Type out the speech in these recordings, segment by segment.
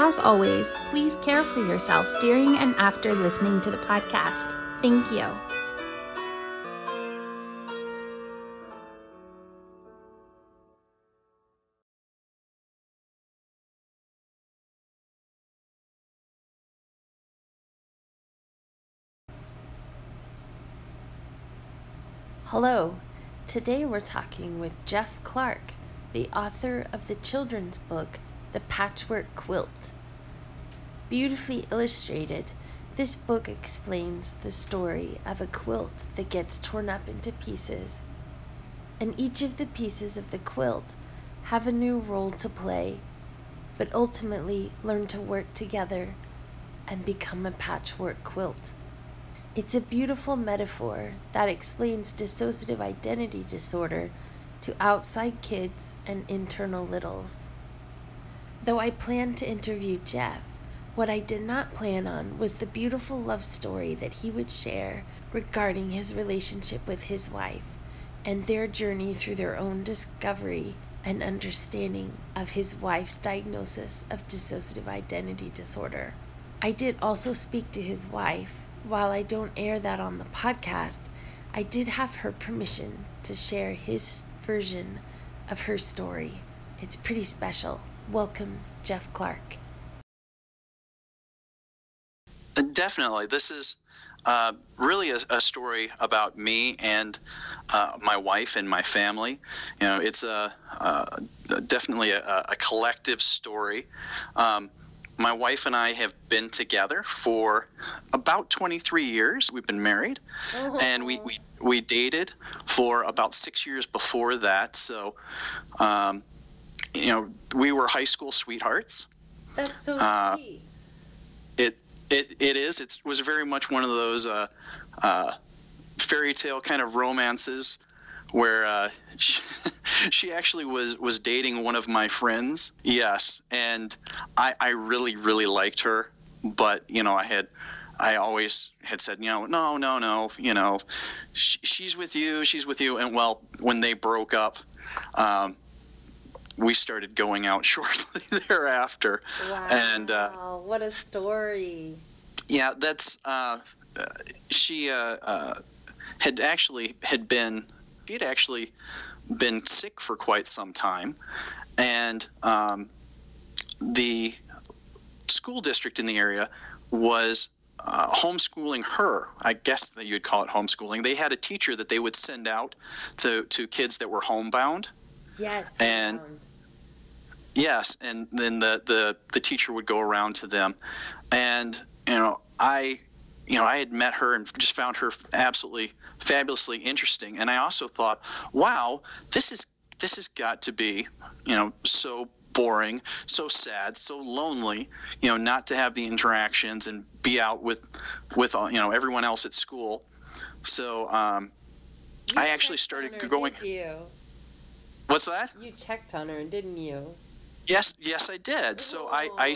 As always, please care for yourself during and after listening to the podcast. Thank you. Hello. Today we're talking with Jeff Clark, the author of the children's book The Patchwork Quilt. Beautifully illustrated, this book explains the story of a quilt that gets torn up into pieces. And each of the pieces of the quilt have a new role to play, but ultimately learn to work together and become a patchwork quilt. It's a beautiful metaphor that explains dissociative identity disorder to outside kids and internal littles. Though I planned to interview Jeff, what I did not plan on was the beautiful love story that he would share regarding his relationship with his wife and their journey through their own discovery and understanding of his wife's diagnosis of dissociative identity disorder. I did also speak to his wife while I don't air that on the podcast, I did have her permission to share his version of her story. It's pretty special. Welcome, Jeff Clark. Uh, definitely. This is uh, really a, a, story about me and uh, my wife and my family. You know, it's a, uh, definitely a, a, collective story. Um, my wife and I have been together for about 23 years. We've been married, oh. and we, we we dated for about six years before that. So, um, you know, we were high school sweethearts. That's so uh, sweet. It it it is. It was very much one of those uh, uh, fairy tale kind of romances where uh, she, she, actually was was dating one of my friends. Yes, and I I really really liked her, but you know I had. I always had said, you know, no, no, no, you know, sh- she's with you, she's with you. And well, when they broke up, um, we started going out shortly thereafter. Wow. And uh, what a story. Yeah, that's, uh, she uh, uh had actually had been she had actually been sick for quite some time, and um, the school district in the area was uh, homeschooling her. I guess that you'd call it homeschooling. They had a teacher that they would send out to, to kids that were homebound. Yes. And yes, and then the, the the teacher would go around to them, and you know I you know, I had met her and just found her absolutely fabulously interesting. And I also thought, wow, this is this has got to be, you know, so boring, so sad, so lonely, you know, not to have the interactions and be out with with uh, you know everyone else at school. So um, I actually started her, going. you? What's that? You checked on her, and didn't you? Yes, yes, I did. So I, I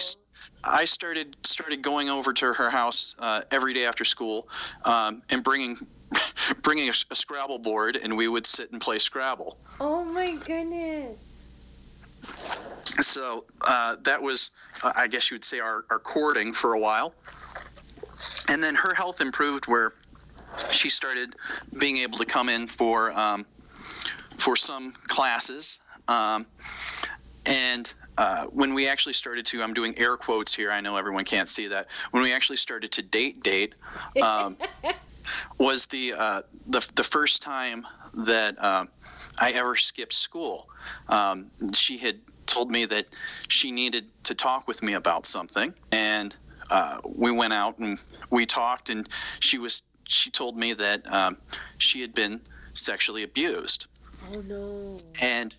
I started started going over to her house uh, every day after school um, and bringing bringing a, a, Scrabble board, and we would sit and play Scrabble. Oh my goodness! So uh, that was, uh, I guess you would say, our, our courting for a while, and then her health improved where she started being able to come in for um, for some classes. Um, and uh, when we actually started to, I'm doing air quotes here. I know everyone can't see that. When we actually started to date, date, um, was the uh, the the first time that uh, I ever skipped school. Um, she had told me that she needed to talk with me about something, and uh, we went out and we talked, and she was she told me that um, she had been sexually abused. Oh no! And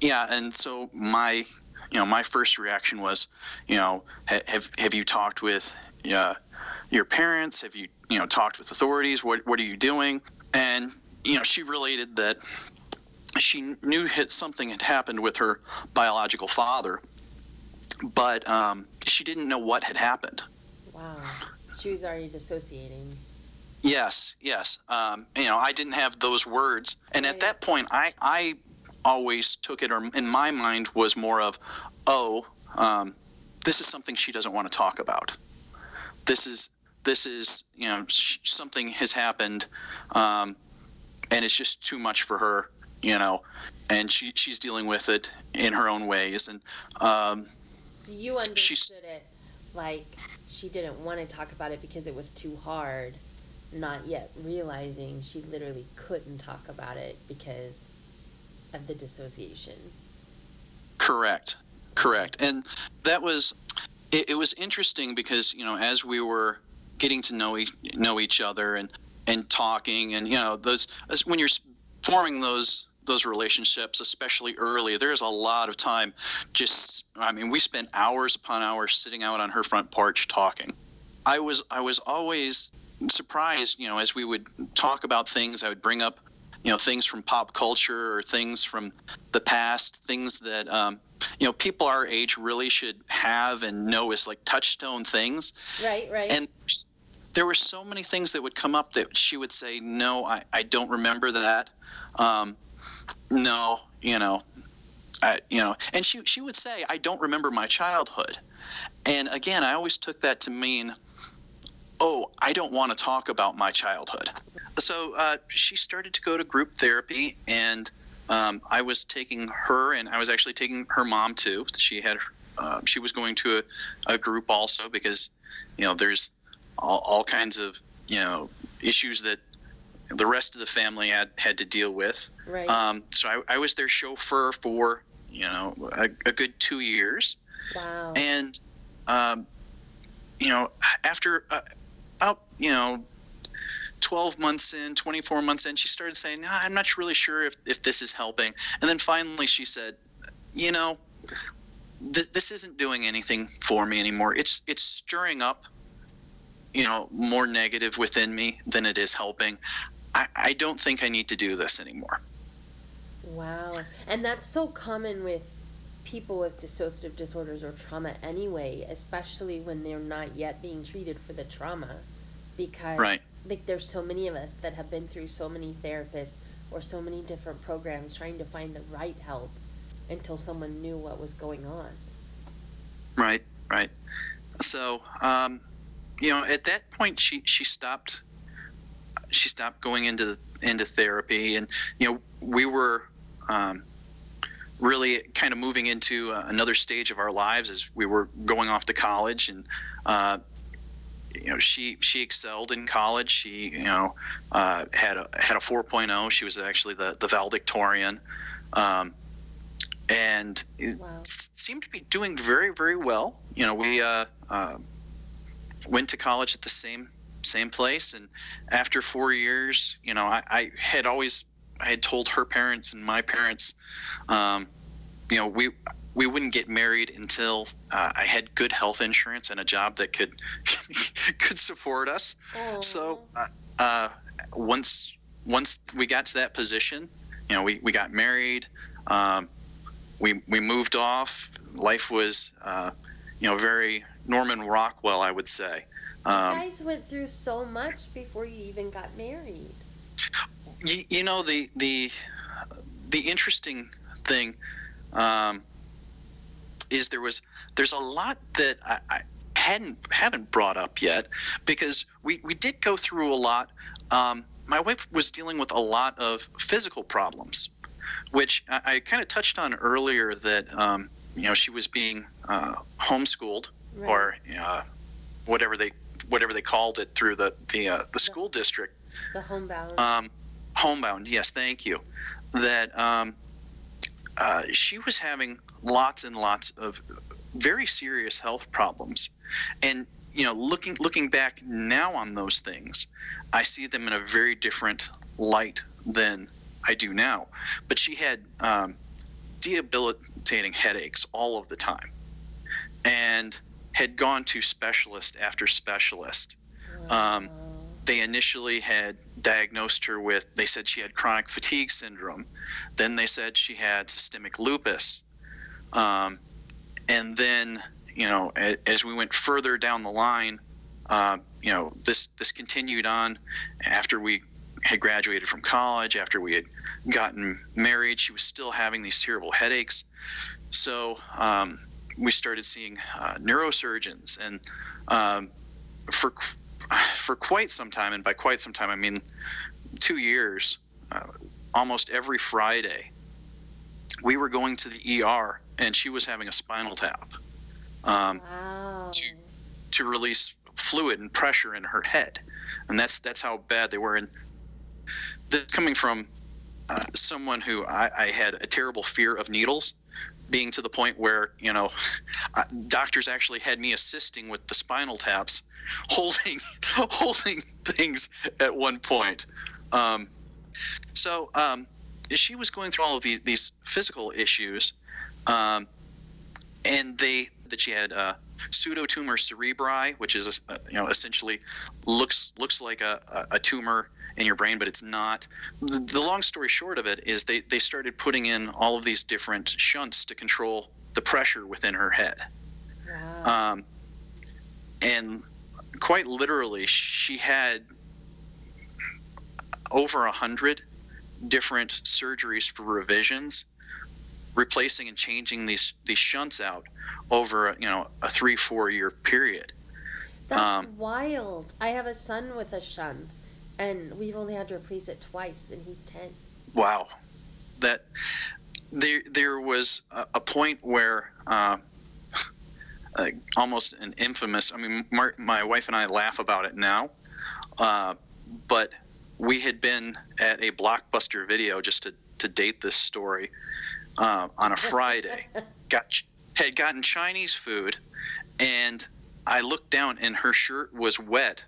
yeah, and so my you know, my first reaction was, you know, have have you talked with uh, your parents? Have you you know talked with authorities? What what are you doing? And you know, she related that she knew something had happened with her biological father, but um, she didn't know what had happened. Wow, she was already dissociating. Yes, yes. Um, you know, I didn't have those words, and right. at that point, I I always took it, or in my mind was more of, oh, um, this is something she doesn't want to talk about. This is this is you know sh- something has happened, um, and it's just too much for her, you know, and she she's dealing with it in her own ways, and um, so you understood it like she didn't want to talk about it because it was too hard not yet realizing she literally couldn't talk about it because of the dissociation. Correct. Correct. And that was it, it was interesting because, you know, as we were getting to know e- know each other and and talking and you know those when you're forming those those relationships especially early there's a lot of time just i mean we spent hours upon hours sitting out on her front porch talking i was i was always surprised you know as we would talk about things i would bring up you know things from pop culture or things from the past, things that um, you know people our age really should have and know as like touchstone things. Right, right. And there were so many things that would come up that she would say, "No, I, I don't remember that." Um, no, you know, I, you know, and she she would say, "I don't remember my childhood," and again, I always took that to mean, "Oh, I don't want to talk about my childhood." So uh, she started to go to group therapy, and um, I was taking her, and I was actually taking her mom too. She had, uh, she was going to a, a, group also because, you know, there's all, all kinds of you know issues that the rest of the family had had to deal with. Right. Um, so I, I, was their chauffeur for you know a, a good two years. Wow. And um, you know after uh, about you know 12 months in, 24 months in, she started saying, nah, I'm not really sure if, if this is helping. And then finally she said, you know, th- this isn't doing anything for me anymore. It's, it's stirring up, you know, more negative within me than it is helping. I, I don't think I need to do this anymore. Wow. And that's so common with people with dissociative disorders or trauma anyway, especially when they're not yet being treated for the trauma. Because right like there's so many of us that have been through so many therapists or so many different programs trying to find the right help until someone knew what was going on. Right, right. So, um, you know, at that point, she she stopped. She stopped going into into therapy, and you know, we were um, really kind of moving into uh, another stage of our lives as we were going off to college, and uh, you know she she excelled in college. She you know uh, had a had a 4.0. She was actually the the valedictorian, um, and wow. seemed to be doing very very well. You know we uh, uh, went to college at the same same place, and after four years, you know I, I had always I had told her parents and my parents, um, you know we we wouldn't get married until uh, I had good health insurance and a job that could could support us. So uh, uh, once once we got to that position, you know, we, we got married. Um, we we moved off. Life was uh, you know very Norman Rockwell, I would say. Um, you guys went through so much before you even got married. You, you know the the the interesting thing. Um, is there was there's a lot that I, I hadn't haven't brought up yet because we we did go through a lot. Um, my wife was dealing with a lot of physical problems, which I, I kind of touched on earlier. That um, you know she was being uh, homeschooled right. or uh, whatever they whatever they called it through the the uh, the school the, district. The homebound. Um, homebound. Yes, thank you. That um, uh, she was having lots and lots of very serious health problems, and you know, looking looking back now on those things, I see them in a very different light than I do now. But she had um, debilitating headaches all of the time, and had gone to specialist after specialist. Um, they initially had diagnosed her with, they said she had chronic fatigue syndrome. Then they said she had systemic lupus. Um, and then, you know, as, as, we went further down the line, uh, you know, this this continued on after we had graduated from college, after we had gotten married. She was still having these terrible headaches. So um, we started seeing uh, neurosurgeons, and um, for for quite some time, and by quite some time I mean two years, uh, almost every Friday, we were going to the ER, and she was having a spinal tap um, wow. to to release fluid and pressure in her head, and that's that's how bad they were. And this coming from uh, someone who I, I had a terrible fear of needles being to the point where you know doctors actually had me assisting with the spinal taps holding holding things at one point. Um, so um, she was going through all of these, these physical issues um, and they that she had uh, pseudotumor cerebri which is a, you know essentially looks looks like a, a tumor in your brain, but it's not. The, the long story short of it is they, they started putting in all of these different shunts to control the pressure within her head. Wow. Um, and quite literally, she had over a hundred different surgeries for revisions, replacing and changing these these shunts out over you know a three four year period. That's um, wild. I have a son with a shunt and we've only had to replace it twice, and he's ten. Wow, that there there was a, a point where. Uh, uh, almost an infamous. I mean, Mark, my wife and I laugh about it now, uh, but we had been at a blockbuster video just to, to date this story uh, on a Friday. got had gotten Chinese food, and I looked down and her shirt was wet,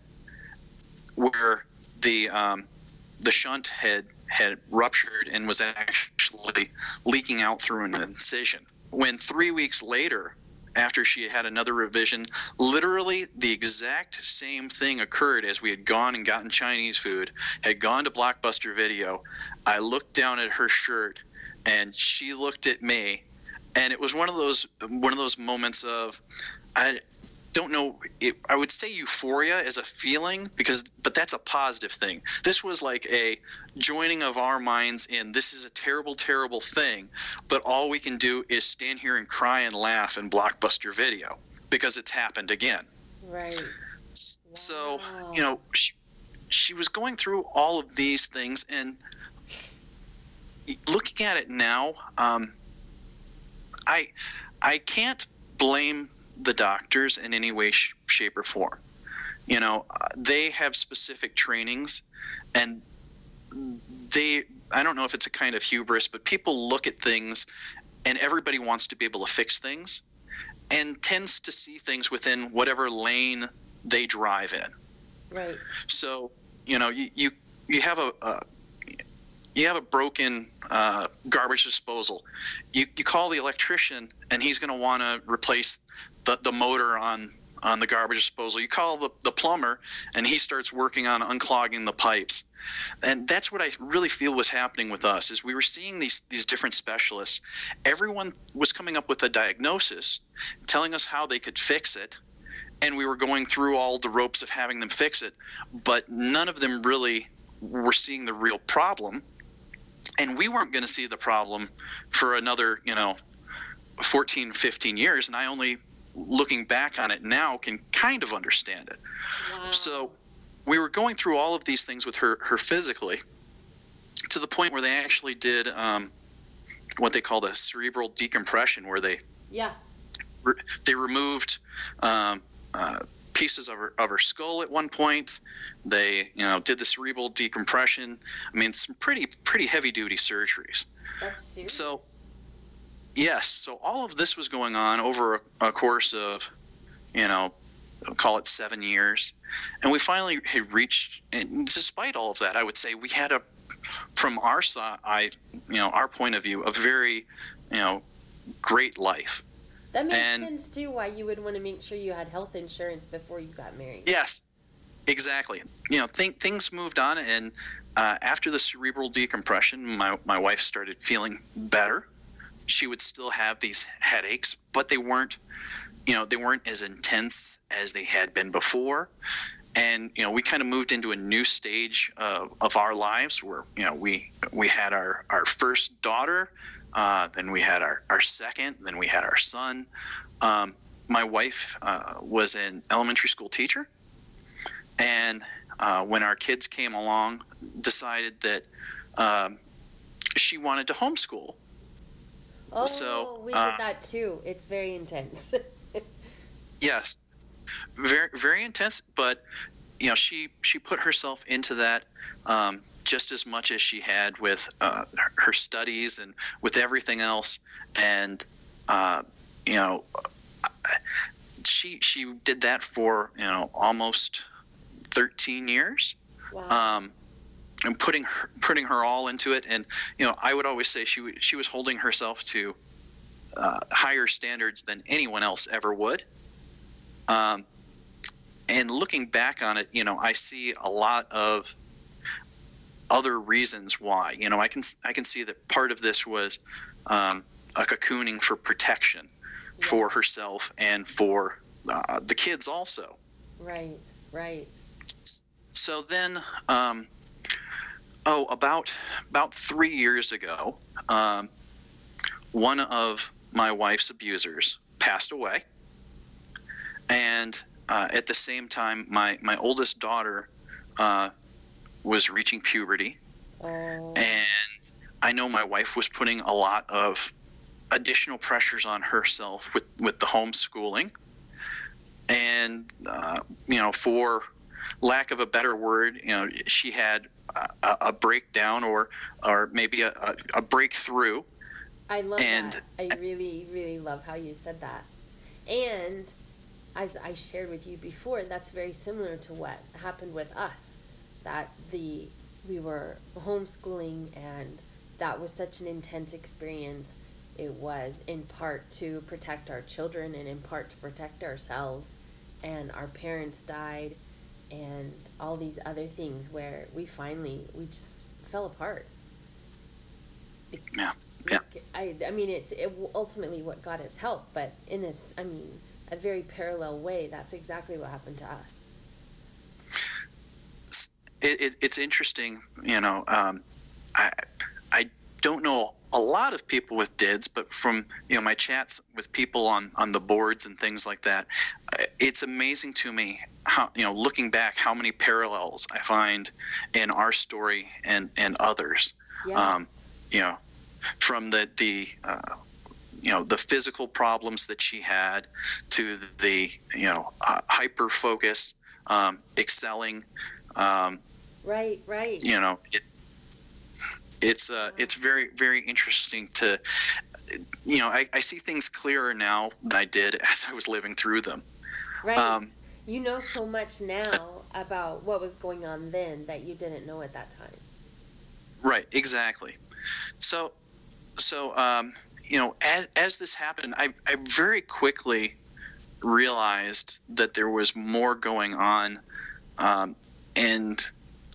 where the um, the shunt had had ruptured and was actually leaking out through an incision. When three weeks later, after she had another revision, literally the exact same thing occurred as we had gone and gotten Chinese food, had gone to Blockbuster Video. I looked down at her shirt, and she looked at me, and it was one of those one of those moments of I don't know it, i would say euphoria as a feeling because but that's a positive thing. This was like a joining of our minds in this is a terrible terrible thing but all we can do is stand here and cry and laugh and blockbuster video because it's happened again. Right. So wow. you know she, she was going through all of these things and looking at it now um, i i can't blame the doctors in any way, sh- shape, or form. You know, they have specific trainings, and they, I don't know if it's a kind of hubris, but people look at things and everybody wants to be able to fix things and tends to see things within whatever lane they drive in. Right. So, you know, you, you, you have a, a you have a broken uh, garbage disposal. You, you call the electrician, and he's going to want to replace the, the motor on on the garbage disposal. You call the, the plumber, and he starts working on unclogging the pipes. And that's what I really feel was happening with us is we were seeing these these different specialists. Everyone was coming up with a diagnosis, telling us how they could fix it, and we were going through all the ropes of having them fix it, but none of them really were seeing the real problem. And we weren't going to see the problem for another, you know, 14, 15 years. And I only looking back on it now can kind of understand it. Wow. So we were going through all of these things with her her physically to the point where they actually did um, what they called a cerebral decompression, where they yeah re- they removed um, uh, pieces of her of her skull at one point. They you know did the cerebral decompression. I mean, some pretty pretty heavy duty surgeries. That's serious. So Yes. So all of this was going on over a, course of, you know, call it seven years, and we finally had reached. And despite all of that, I would say we had a, from our side, I, you know, our point of view, a very you know, great life. That makes And- sense too. Why you would want to make sure you had health insurance before you got married. Yes, exactly. You know, th- things moved on, and uh, after the cerebral decompression, my my wife started feeling better. She would still have these headaches, but they weren't, you know, they weren't as intense as they had been before. And you know, we kind of moved into a new stage of, of our lives where you know we we had our our first daughter, uh, then we had our our second, then we had our son. Um, my wife uh, was an elementary school teacher, and uh, when our kids came along, decided that um, she wanted to homeschool. Oh, So, we did uh, that too. It's very intense. Yes, very very intense, but you know she she put herself into that um, just as much as she had with uh, her- her studies and with everything else, and uh, you know she she did that for you know almost 13 years. wow. um, and putting her, putting her all into it. And you know, I would always say she she was holding herself to uh, higher standards than anyone else ever would. Um, and looking back on it, you know, I see a lot of other reasons why. You know, I can I can see that part of this was um, a cocooning for protection Yeah. for herself and for uh, the kids also. Right. Right. So then, um, oh, about about three years ago, um, one of my wife's abusers passed away, and uh, at the same time, my my oldest daughter uh, was reaching puberty, Oh. and I know my wife was putting a lot of additional pressures on herself with with the homeschooling, and uh, you know, for lack of a better word, you know, she had a, a breakdown or or maybe a, a, breakthrough. I love and- that. I really, really love how you said that. And as I shared with you before, that's very similar to what happened with us. That the we were homeschooling and that was such an intense experience. It was in part to protect our children and in part to protect ourselves. And our parents died and all these other things where we finally we just fell apart. Yeah. Yeah. I, I mean, it's it, ultimately what got us help, but in this, I mean, a very parallel way, that's exactly what happened to us. It, it, it's interesting, you know. Um, I I don't know a lot of people with DIDs, but from you know my chats with people on on the boards and things like that, uh, it's amazing to me how you know looking back how many parallels I find in our story and and others. Yes. Um, you know, from the the uh, you know the physical problems that she had to the you know uh, hyper focus, um, excelling. Um, right, right. you know, it, it's uh, it's very very interesting to, you know, I, I see things clearer now than I did as I was living through them. right. um, you know so much now about what was going on then that you didn't know at that time. Right, exactly. So, so um, you know, as as this happened, I I very quickly realized that there was more going on, um, and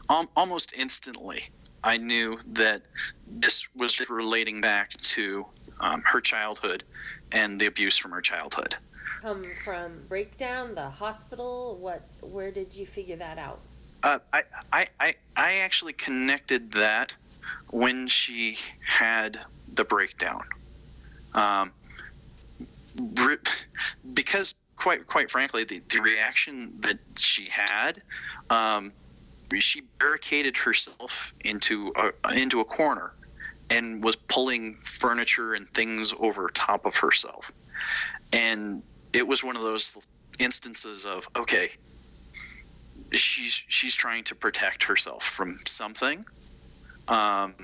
al- almost instantly, I knew that this was relating back to um, her childhood and the abuse from her childhood. Come from breakdown, the hospital. What? Where did you figure that out? Uh, I, I, I, I actually connected that when she had the breakdown. Um, because quite quite frankly, the, the reaction that she had, um, she barricaded herself into a, into a corner and was pulling furniture and things over top of herself. And it was one of those instances of okay, she's she's trying to protect herself from something um,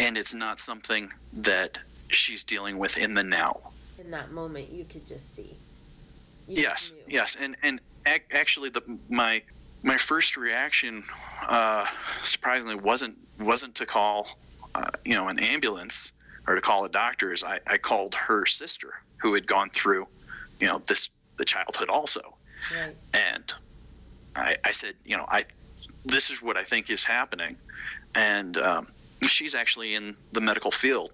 and it's not something that she's dealing with in the now In that moment, you could just see. You yes knew. yes and and ac- actually the my my first reaction uh, surprisingly wasn't wasn't to call uh, you know an ambulance or to call a doctor is I, I called her sister who had gone through, you know, this the childhood also, Right. and I, I said, you know, I this is what I think is happening, and um, she's actually in the medical field.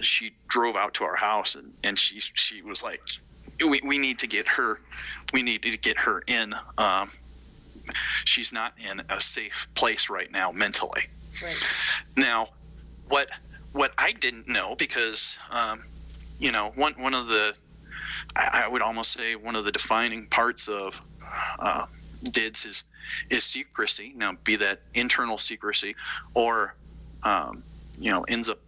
She drove out to our house and, and she she was like, we, we need to get her, we need to get her in. Um, she's not in a safe place right now mentally. Right. Now, what what I didn't know because um, you know one one of the I, I would almost say one of the defining parts of uh, DIDS is is secrecy. Now, be that internal secrecy or um, you know ends up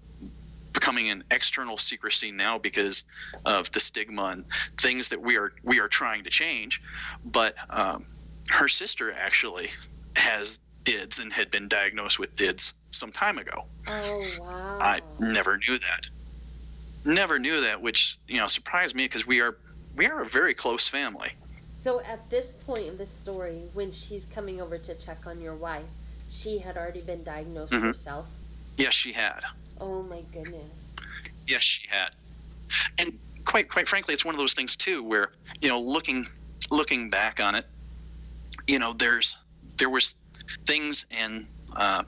becoming an external secrecy now because of the stigma and things that we are we are trying to change. But um, her sister actually has DIDS and had been diagnosed with DIDS some time ago. Oh wow. I never knew that. Never knew that, which you know surprised me because we are we are a very close family. So at this point in the story, when she's coming over to check on your wife, she had already been diagnosed Mhm. herself. Yes, she had. Oh my goodness. Yes, she had. And quite quite frankly, it's one of those things too where you know looking looking back on it, you know there's there was things and uh,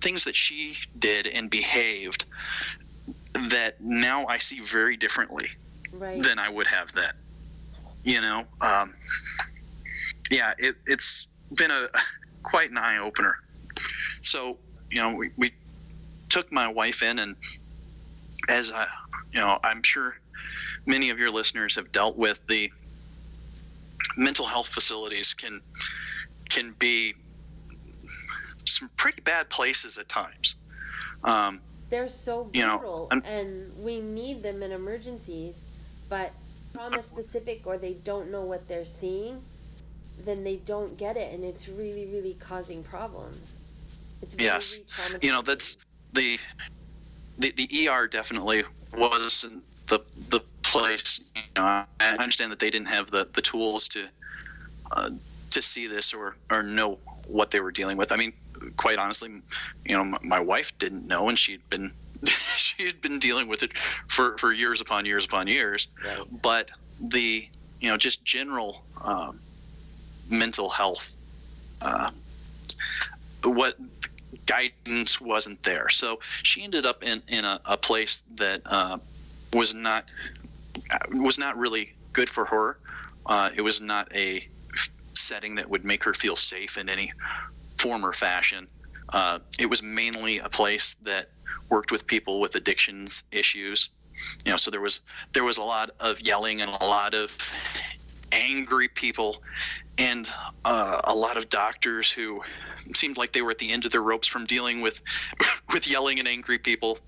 things that she did and behaved that now I see very differently Right. than I would have then. You know, um, yeah, it, it's been a quite an eye opener. So, you know, we, we took my wife in, and as I, you know, I'm sure many of your listeners have dealt with the mental health facilities can can be some pretty bad places at times. Um, They're so you know, brutal, and we need them in emergencies, but trauma specific or they don't know what they're seeing, then they don't get it, and it's really, really causing problems. It's very Yes. you know that's the the, the ER definitely wasn't the the place. You know, I understand that they didn't have the, the tools to uh, to see this or or know what they were dealing with. I mean, quite honestly, you know, my, my wife didn't know, and she'd been she had been dealing with it for for years upon years upon years. Right. But the you know just general um, mental health. Uh, what guidance wasn't there. So she ended up in, in a, a place that uh, was not was not really good for her. Uh, it was not a f- setting that would make her feel safe in any form or fashion. Uh, it was mainly a place that worked with people with addictions issues. You know, so there was there was a lot of yelling and a lot of angry people and uh, a lot of doctors who seemed like they were at the end of their ropes from dealing with with yelling and angry people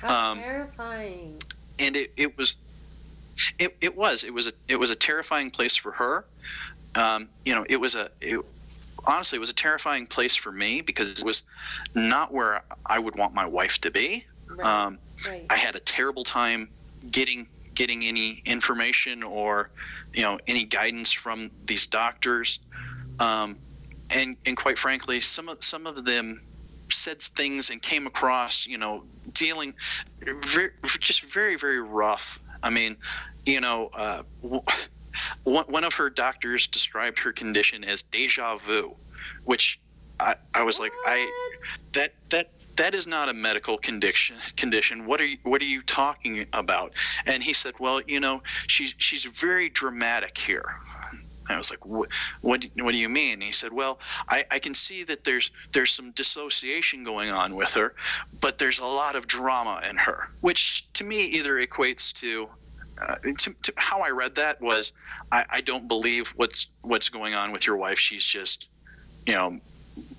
How um, terrifying. and it, it was it, it was it was a it was a terrifying place for her um, you know it was a it, honestly it was a terrifying place for me because it was not where I would want my wife to be Right. um, right. I had a terrible time getting getting any information or you know any guidance from these doctors, um, and and quite frankly, some of some of them said things and came across you know dealing very, just very very rough. I mean, you know, uh, w- one one of her doctors described her condition as deja vu, which I, I was like I that that that is not a medical condition condition. What are you what are you talking about? And he said well you know she's she's very dramatic here I was like, what, what, what do you mean? And he said, well, I, I can see that there's there's some dissociation going on with her, but there's a lot of drama in her, which to me either equates to, uh, to, to how I read that was, I, I don't believe what's what's going on with your wife. She's just, you know,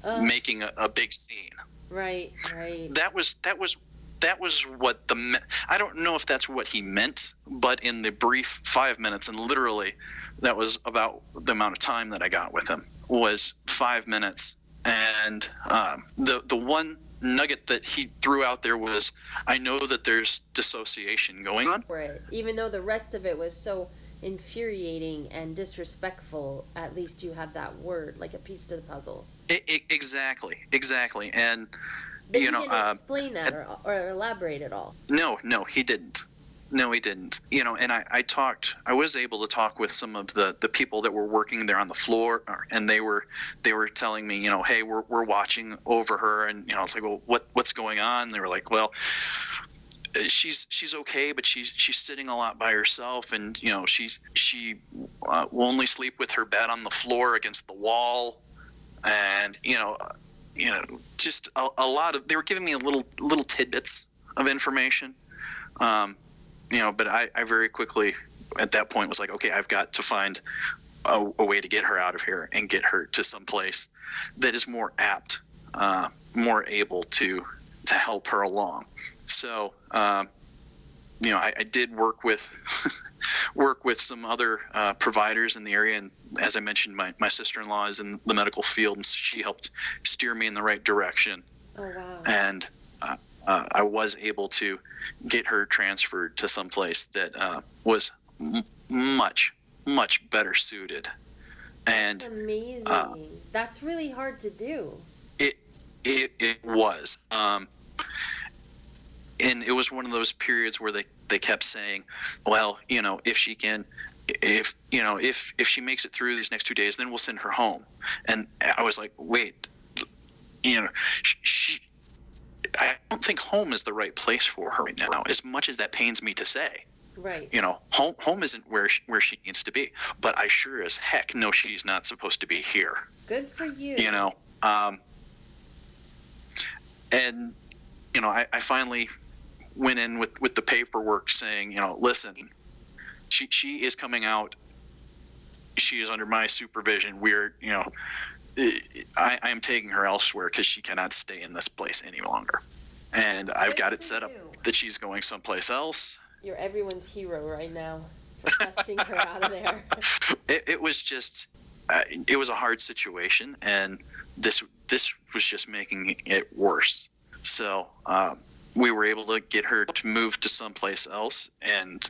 Ugh, making a, a big scene right. Right. that was that was that was what the me- I don't know if that's what he meant, but in the brief five minutes, and literally, that was about the amount of time that I got with him was five minutes, and um, the the one nugget that he threw out there was, I know that there's dissociation going on. for it. Even though the rest of it was so infuriating and disrespectful, at least you had that word, like a piece to the puzzle. I I exactly, exactly, and But you he know, didn't uh, explain that or, or elaborate at all. No, no, he didn't. No, he didn't. You know, and I, I talked. I was able to talk with some of the, the people that were working there on the floor, and they were they were telling me, you know, hey, we're, we're watching over her, and you know, I was like, well, what what's going on? And they were like, well, uh, she's she's okay, but she's she's sitting a lot by herself, and you know, she she uh, will only sleep with her bed on the floor against the wall, and you know, you know, just a, a lot of they were giving me a little little tidbits of information. Um, you know, but I, I very quickly at that point was like, okay, I've got to find a, a way to get her out of here and get her to some place that is more apt, uh, more able to to help her along. So, um, you know, I, I did work with work with some other uh, providers in the area, and as I mentioned, my, my sister-in-law is in the medical field, and she helped steer me in the right direction. Oh wow. And uh, uh, I was able to get her transferred to some place that uh, was m- much, much better suited. And That's amazing. uh, That's really hard to do. it it, it was um, and it was one of those periods where they, they kept saying well you know if she can if you know if if she makes it through these next two days then we'll send her home and i was like wait you know she, she i don't think home is the right place for her right now as much as that pains me to say Right. you know home home isn't where she, where she needs to be but i sure as heck know she's not supposed to be here Good for you. you know um, and you know I, I finally went in with with the paperwork saying you know listen she she is coming out. She is under my supervision. We're you know i, I am taking her elsewhere because she cannot stay in this place any longer. And i've Good got it set up you. that she's going someplace else. You're everyone's hero right now for testing her out of there. it, it was just uh, it was a hard situation and this this was just making it worse. So um, we were able to get her to move to someplace else and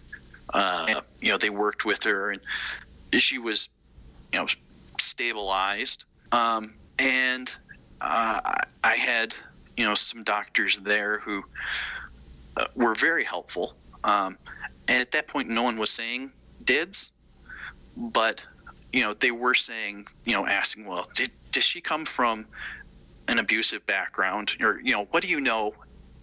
uh, you know they worked with her and she was you know stabilized. Um, and uh, I had you know some doctors there who uh, were very helpful. Um, and at that point no one was saying dids but you know they were saying you know asking well did, does she come from an abusive background? Or you know what do you know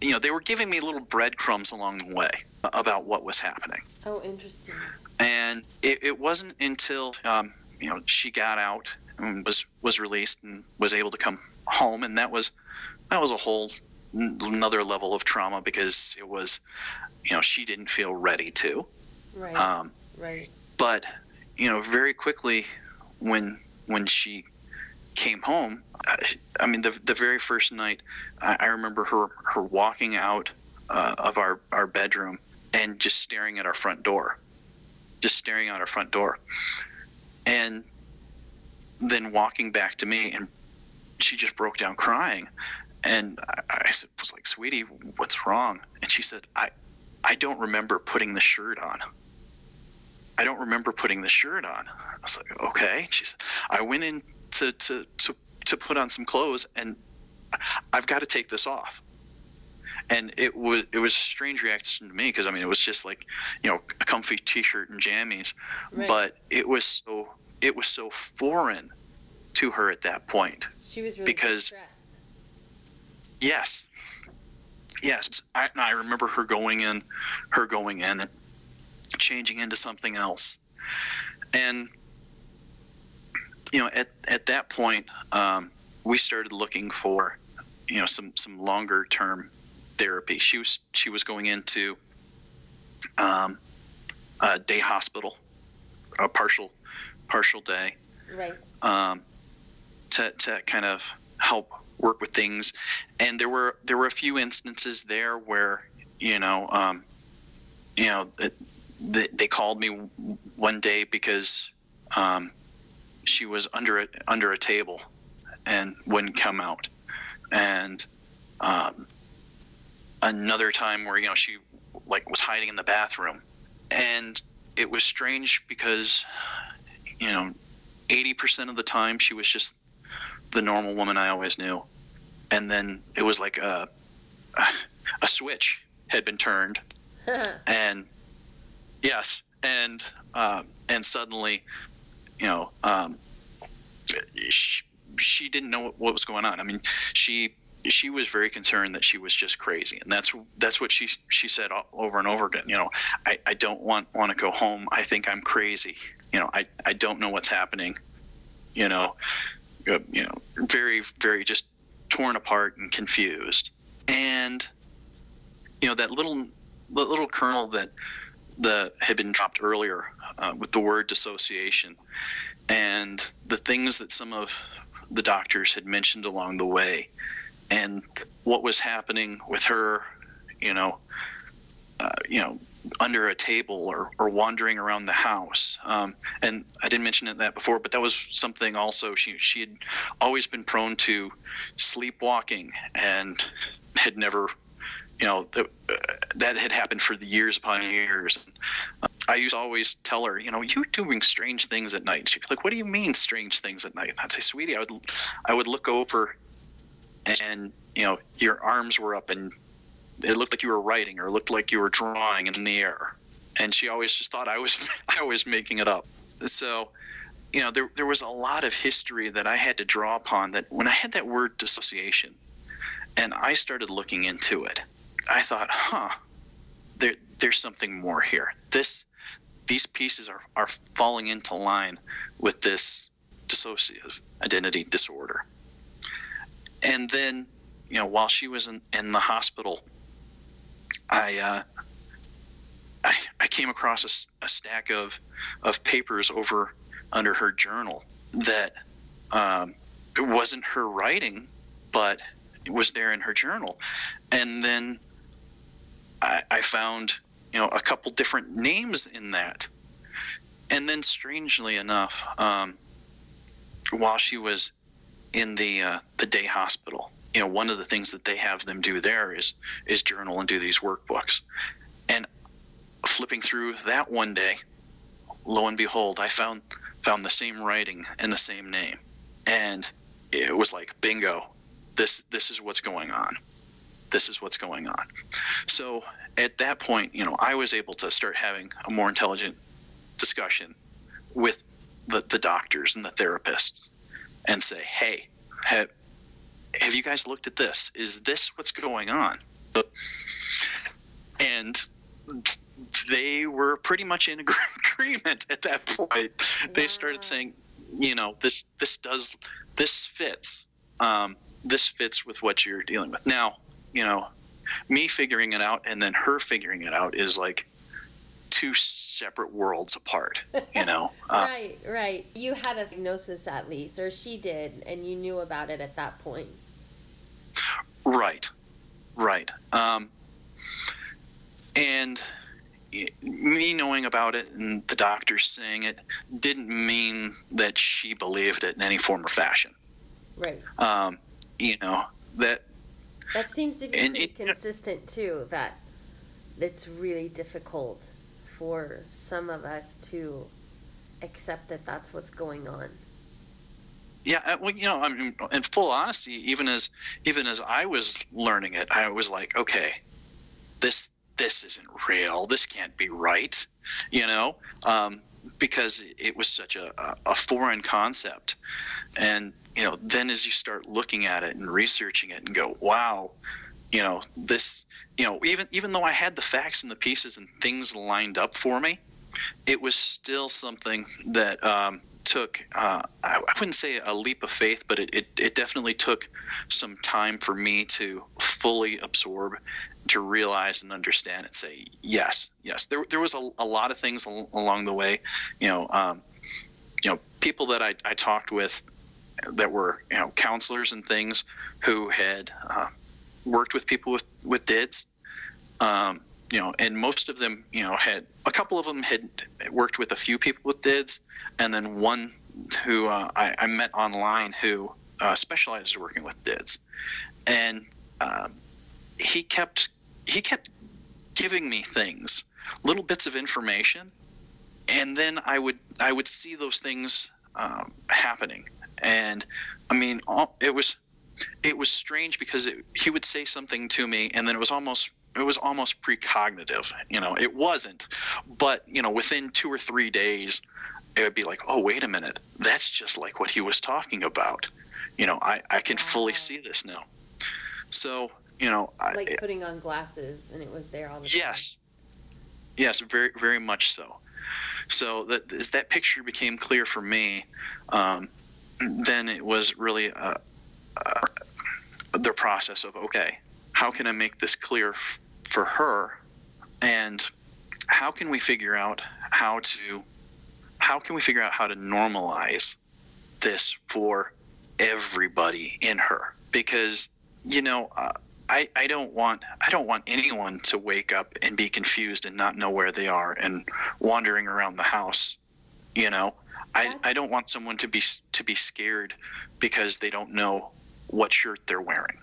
you know they were giving me little breadcrumbs along the way about what was happening Oh, interesting. and it, it wasn't until um, you know she got out and was was released and was able to come home and that was that was a whole n- another level of trauma because it was you know she didn't feel ready to Right. um, right. but you know very quickly when when she came home I, I mean the, the very first night I, I remember her her walking out uh, of our our bedroom and just staring at our front door. Just staring at our front door. And then walking back to me and she just broke down crying. And I, I was like sweetie what's wrong? And she said i i don't remember putting the shirt on. I don't remember putting the shirt on. I was like, okay. She said, I went in to, to, to, to put on some clothes and I've got to take this off. And it was it was a strange reaction to me because I mean it was just like you know a comfy t-shirt and jammies, Right. but it was so it was so foreign to her at that point. She was really because- stressed. Yes, yes. I, I remember her going in, her going in and changing into something else, and you know, at at that point, um, we started looking for, you know, some some longer term therapy. She was she was going into um, a day hospital, a partial partial day Right. um, to, to kind of help work with things. And there were there were a few instances there where you know um, you know it, they, they called me one day because um, she was under a, under a table and wouldn't come out, and um, another time where you know she like was hiding in the bathroom, and it was strange because you know 80% of the time she was just the normal woman I always knew. and then it was like a a switch had been turned, and yes, and uh, and suddenly, you know, um, she, she didn't know what what was going on. I mean, she she was very concerned that she was just crazy, and that's that's what she she said over and over again. You know, I, I don't want want to go home. I think I'm crazy. You know, I I don't know what's happening. You know, uh, you know, very very just torn apart and confused. And you know that little little kernel that the had been dropped earlier uh, with the word dissociation and the things that some of the doctors had mentioned along the way and what was happening with her, you know, uh, you know, under a table or, or wandering around the house. Um, and I didn't mention that before, but that was something also she she had always been prone to sleepwalking and had never, you know, that uh, that had happened for the years upon years. I used to always tell her, you know, you're doing strange things at night. She'd be like, "What do you mean strange things at night?" And I'd say, "Sweetie, I would I would look over and you know your arms were up and it looked like you were writing or it looked like you were drawing in the air and she always just thought i was i was making it up so you know there, there was a lot of history that i had to draw upon that when i had that word dissociation and i started looking into it i thought huh there, there's something more here. This these pieces are, are falling into line with this dissociative identity disorder. And then you know while she was in, in the hospital I, uh, I I came across a, a, stack of of papers over under her journal that um, it wasn't her writing but it was there in her journal. And then I, I found you know a couple different names in that and then strangely enough um, while she was in the uh, the day hospital. You know, one of the things that they have them do there is is journal and do these workbooks. And flipping through that one day, lo and behold, I found found the same writing and the same name, and it was like bingo. This this is what's going on. This is what's going on. So at that point, you know, I was able to start having a more intelligent discussion with the, the doctors and the therapists and say, hey, have, have you guys looked at this? Is this what's going on? And they were pretty much in agreement at that point. They started saying, you know, this this does this fits. Um, this fits with what you're dealing with. Now, you know, me figuring it out and then her figuring it out is like two separate worlds apart, you know? Uh, right, right. You had a diagnosis at least, or she did, and you knew about it at that point. Right, right. Um, and me knowing about it and the doctor saying it didn't mean that she believed it in any form or fashion. Right. Um, you know, that. That seems to be it, consistent too, that it's really difficult for some of us to accept that that's what's going on. Yeah, uh, well, you know, I mean, in full honesty, even as even as I was learning it, I was like, okay, this this isn't real. This can't be right, you know, um, because it was such a, a foreign concept. And you know, then as you start looking at it and researching it and go, wow, you know this you know even even though i had the facts and the pieces and things lined up for me it was still something that um, took uh, I, I, wouldn't say a leap of faith but it, it, it, definitely took some time for me to fully absorb to realize and understand and say yes yes. There, there was a, a lot of things al- along the way you know um, you know people that I, I talked with that were you know counselors and things who had uh, worked with people with with DIDs. Um, you know, and most of them, you know, had a couple of them had worked with a few people with DIDs, and then one who uh, I, I, met online who uh, specializes working with DIDs, and um, he kept he kept giving me things, little bits of information, and then I would I would see those things um, happening, and I mean, all, it was it was strange because it, he would say something to me, and then it was almost it was almost precognitive. You know, it wasn't, but you know, within two or three days, it would be like, oh, wait a minute, that's just like what he was talking about. You know, I I can fully see this now. So you know, like I, putting on glasses, and it was there all the time. Yes. Yes, very very much so. So that as that picture became clear for me, um, then it was really uh, uh, the process of okay, how can I make this clear f- for her, and how can we figure out how to how can we figure out how to normalize this for everybody in her? Because you know uh, I, I don't want I don't want anyone to wake up and be confused and not know where they are and wandering around the house you know I, I don't want someone to be to be scared because they don't know what shirt they're wearing.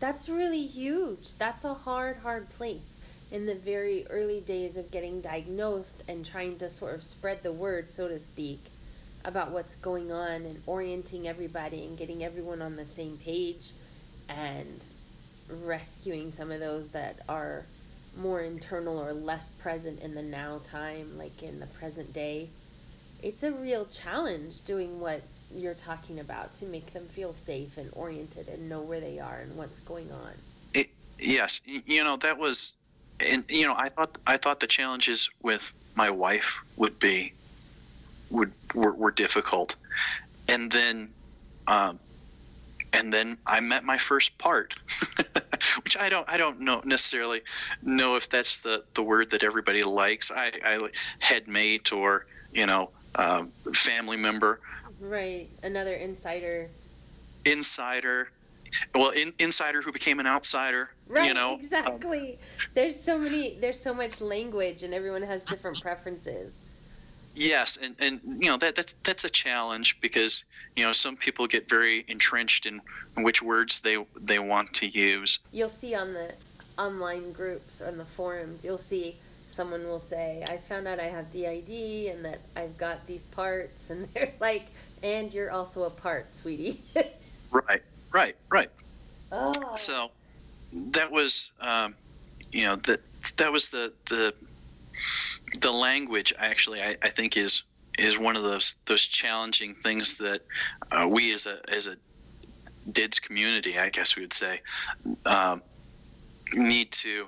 That's really huge. That's a hard, hard place in the very early days of getting diagnosed and trying to sort of spread the word, so to speak, about what's going on and orienting everybody and getting everyone on the same page and rescuing some of those that are more internal or less present in the now time, like in the present day it's a real challenge doing what you're talking about to make them feel safe and oriented and know where they are and what's going on. It, yes, you know that was, and you know I thought I thought the challenges with my wife would be would were, were difficult, and then, um, and then I met my first part, which I don't I don't know necessarily know if that's the the word that everybody likes. I I head mate or you know uh, family member. Right, another insider. Insider, well, in, insider who became an outsider. Right, you know? exactly. Um, there's so many. There's so much language, and everyone has different preferences. Yes, and, and you know that that's that's a challenge because you know some people get very entrenched in, in which words they they want to use. You'll see on the online groups on the forums, you'll see someone will say, I found out I have DID and that I've got these parts. And they're like, and you're also a part, sweetie. right, right, right. Oh. So that was, um, you know, that that was the, the, the language actually, I, I think is, is one of those, those challenging things that uh, we as a, as a DIDS community, I guess we would say, um, need to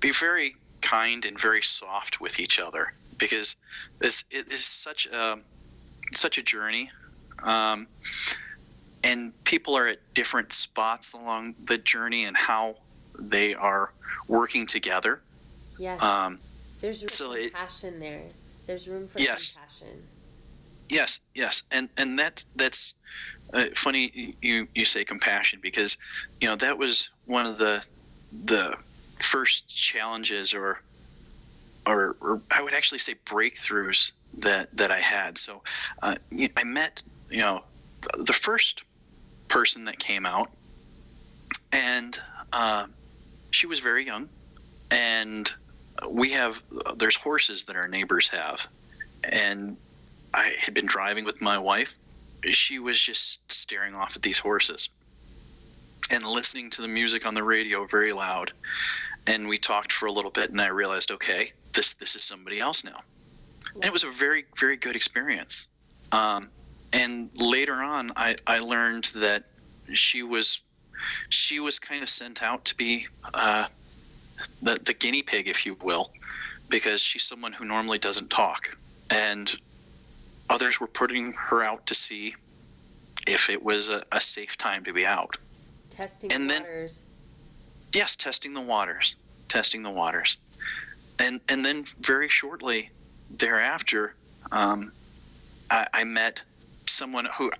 be very kind and very soft with each other because this it is such a such a journey, um, and people are at different spots along the journey and how they are working together. Yes. Um, There's room so for compassion there. There's room for yes. compassion. Yes, yes, and and that that's uh, funny. You you say compassion because you know that was one of the the first challenges or, or, or I would actually say breakthroughs that that I had. So uh, I met you know the first person that came out, and uh, she was very young, and we have there's horses that our neighbors have, and I had been driving with my wife. She was just staring off at these horses and listening to the music on the radio very loud and we talked for a little bit, and I realized, okay, this this is somebody else now, and it was a very very good experience. Um, and later on, I, I learned that she was she was kind of sent out to be uh, the the guinea pig, if you will, because she's someone who normally doesn't talk, and others were putting her out to see if it was a, a safe time to be out. Testing and waters. Then, yes, testing the waters, testing the waters, and and then very shortly thereafter, um, I, I, met someone who,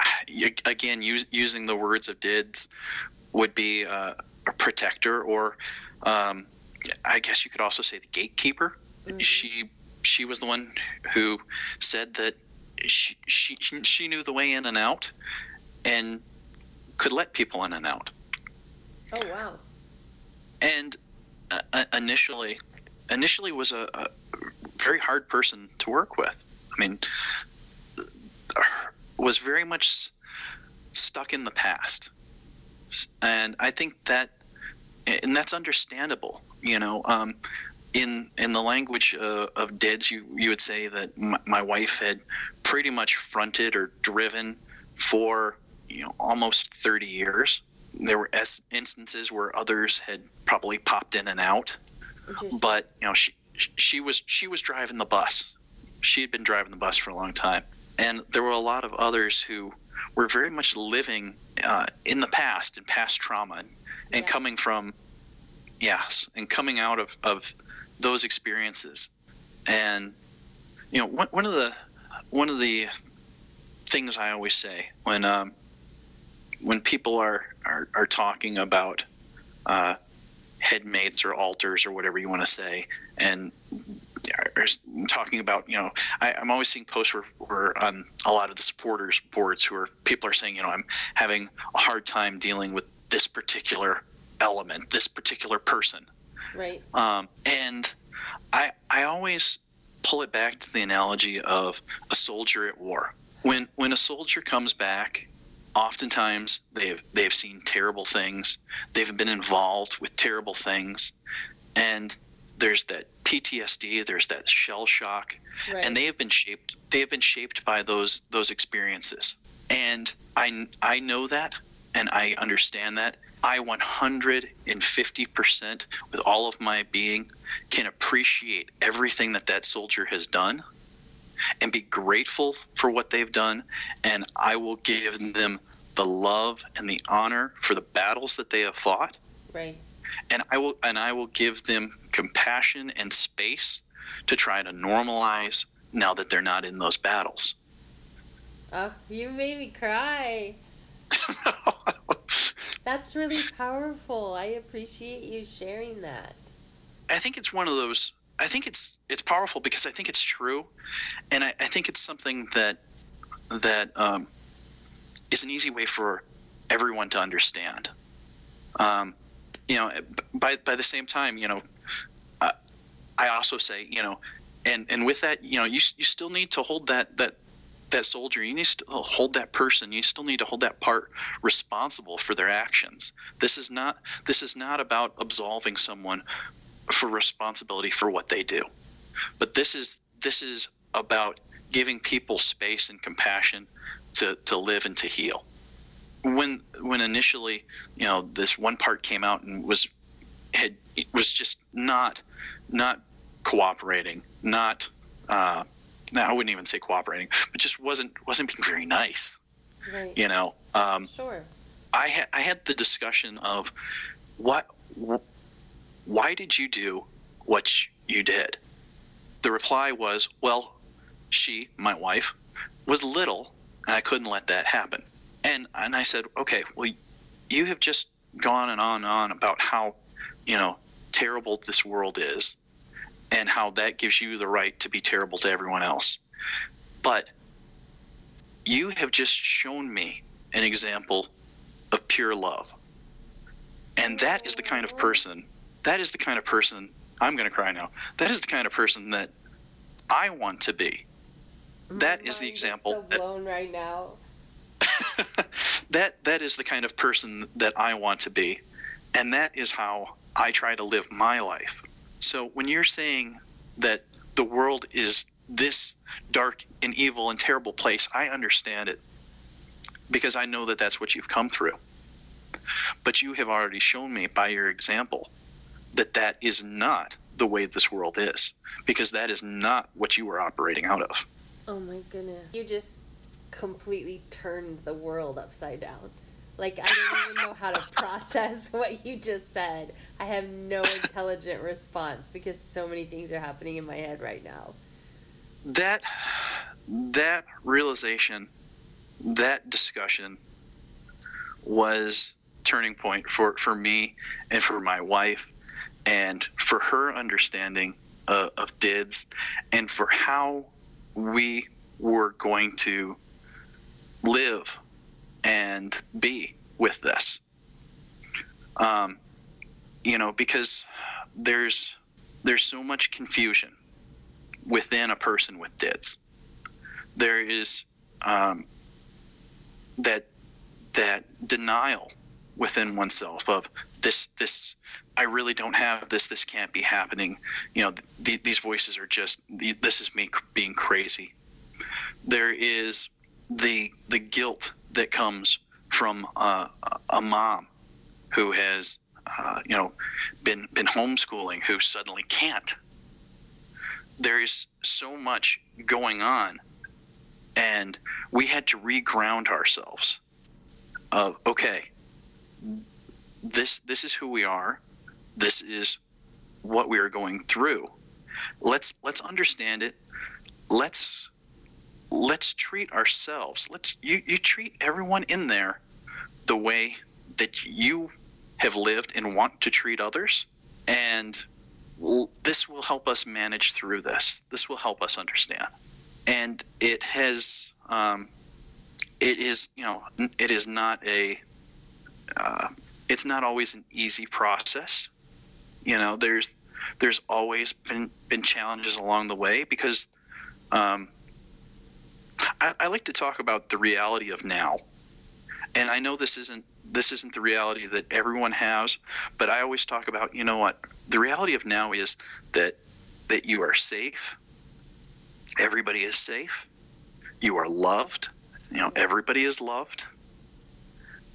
again, use, using the words of DIDS, would be uh, a protector, or um, I guess you could also say the gatekeeper. Mm-hmm. She she was the one who said that she, she she knew the way in and out, and could let people in and out. Oh wow! And uh, uh, initially initially was a, a, very hard person to work with. I mean, was very much stuck in the past, and I think that, and that's understandable. You know, um, in in the language uh, of DIDS, you you would say that my, my wife had pretty much fronted or driven for you know almost 30 years. There were instances where others had probably popped in and out, but you know she she was she was driving the bus. She had been driving the bus for a long time, and there were a lot of others who were very much living uh, in the past and past trauma, and, and yes. coming from yes, and coming out of of those experiences. And you know, one, one of the one of the things I always say when um, when people are are, are talking about uh, headmates or alters or whatever you want to say, and are talking about you know I, am always seeing posts where, where on a lot of the supporters boards who are people are saying you know I'm having a hard time dealing with this particular element, this particular person, Right. Um, and I I always pull it back to the analogy of a soldier at war. When when a soldier comes back, oftentimes they've they've seen terrible things. They've been involved with terrible things, and there's that PTSD. There's that shell shock, right. and they have been shaped. They have been shaped by those those experiences. And I I know that, and I understand that, I 150% with all of my being can appreciate everything that that soldier has done and be grateful for what they've done. And I will give them the love and the honor for the battles that they have fought. Right. And I will and I will give them compassion and space to try to normalize now that they're not in those battles. Oh, you made me cry. That's really powerful. I appreciate you sharing that. I think it's one of those. I think it's it's powerful because I think it's true, and I, I think it's something that that um, is an easy way for everyone to understand. Um, you know, by by the same time, you know, uh, I also say, you know, and and with that, you know, you you still need to hold that that that soldier, you need to hold that person, you still need to hold that part responsible for their actions. This is not this is not about absolving someone for responsibility for what they do. But this is this is about giving people space and compassion to, to live and to heal. When when initially, you know, this one part came out and was had was just not not cooperating, not uh, now I wouldn't even say cooperating, but just wasn't wasn't being very nice. Right. You know. Um, sure. I had I had the discussion of what why did you do what you did? The reply was, well, she, my wife, was little, and I couldn't let that happen. And and I said, okay, well, you have just gone and on and on about how, you know, terrible this world is, and how that gives you the right to be terrible to everyone else. But you have just shown me an example of pure love. And that is the kind of person, that is the kind of person, I'm going to cry now. That is the kind of person that I want to be. That is the example. So blown that, right now. that that is the kind of person that I want to be, and that is how I try to live my life. So when you're saying that the world is this dark and evil and terrible place, I understand it because I know that that's what you've come through. But you have already shown me by your example that that is not the way this world is because that is not what you were operating out of. Oh my goodness. You just completely turned the world upside down. Like I don't even know how to process what you just said. I have no intelligent response because so many things are happening in my head right now. That that realization, that discussion was turning point for, for me and for my wife and for her understanding uh, of DIDS and for how we were going to live and be with this. Um, you know, because there's there's so much confusion within a person with DIDS. There is um, that that denial within oneself of this this I really don't have this. This can't be happening. You know th- these voices are just this is me being crazy. There is the the guilt that comes from uh, a mom who has uh, you know been been homeschooling who suddenly can't. There is so much going on and we had to reground ourselves of okay this this is who we are this is what we are going through. Let's let's understand it. Let's let's treat ourselves. Let's you, you treat everyone in there the way that you have lived and want to treat others. And this will help us manage through this. This will help us understand. And it has um, it is you know it is not a uh, it's not always an easy process. You know, there's there's always been been challenges along the way because um, I, I like to talk about the reality of now, and I know this isn't this isn't the reality that everyone has, but I always talk about you know what the reality of now is that that you are safe, everybody is safe, you are loved, you know everybody is loved,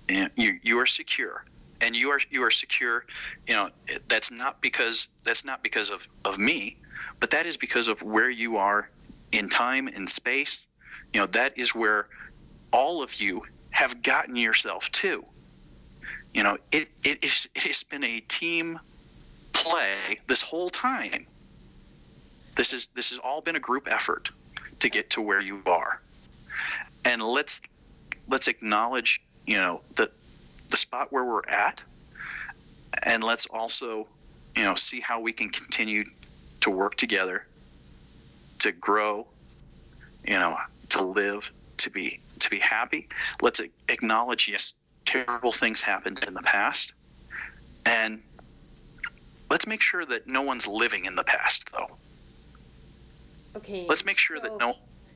and you you are secure and you are you are secure you know that's not because that's not because of of me but that is because of where you are in time and space. You know that is where all of you have gotten yourself to. You know it it, is, it has been a team play this whole time. This is this has all been a group effort to get to where you are. And let's let's acknowledge you know the the spot where we're at, and let's also, you know, see how we can continue to work together, to grow, you know, to live, to be to be happy. Let's acknowledge yes, terrible things happened in the past, and let's make sure that no one's living in the past, though. Okay. Let's make sure so that no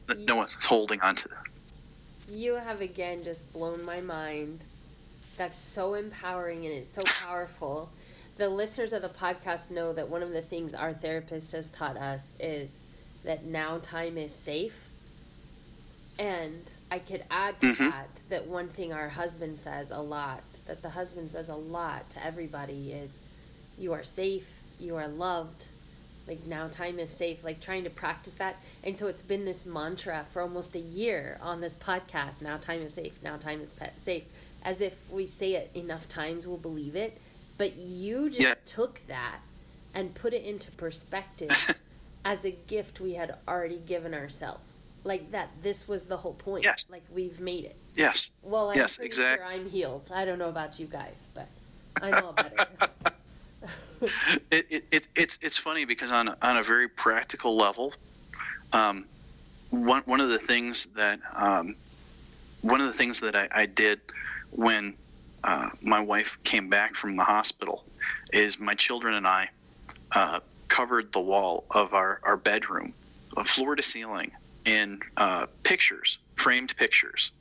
that no one's holding on to that you have again just blown my mind. That's so empowering and it's so powerful. The listeners of the podcast know that one of the things our therapist has taught us is that now time is safe. And I could add to mm-hmm. that that one thing our husband says a lot, that the husband says a lot to everybody is you are safe, you are loved, like now time is safe. Like trying to practice that. And so it's been this mantra for almost a year on this podcast. Now time is safe. Now time is pet safe as if we say it enough times we'll believe it. But you just yeah. took that and put it into perspective as a gift we had already given ourselves. Like that this was the whole point. Yes. Like we've made it. Yes. Well I'm yes exactly sure i'm healed. I don't know about you guys but i'm all better. It, it, it, it's it's funny because on a, on a very practical level, um, one one of the things that um, one of the things that I, I did when uh, my wife came back from the hospital is my children and I uh, covered the wall of our, our bedroom, floor to ceiling, in uh, pictures, framed pictures,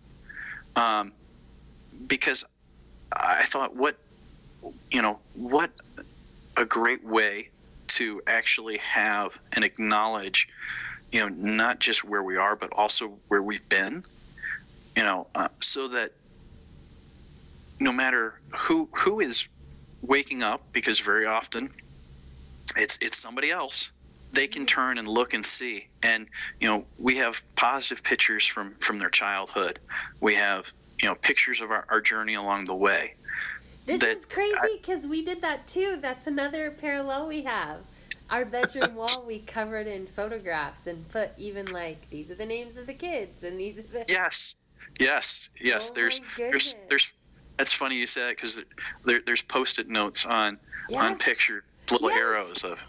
um, because I thought, what you know, what a great way to actually have and acknowledge, you know, not just where we are, but also where we've been, you know, uh, so that no matter who who is waking up, because very often it's it's somebody else, they can mm-hmm. turn and look and see. And you know, we have positive pictures from from their childhood. We have you know pictures of our, our journey along the way. This that, is crazy because we did that too. That's another parallel we have. Our bedroom wall we covered in photographs and put even like these are the names of the kids and these are the yes, yes, yes. Oh there's there's there's. That's funny you said because there, there's post-it notes on yes. on picture little yes. arrows of.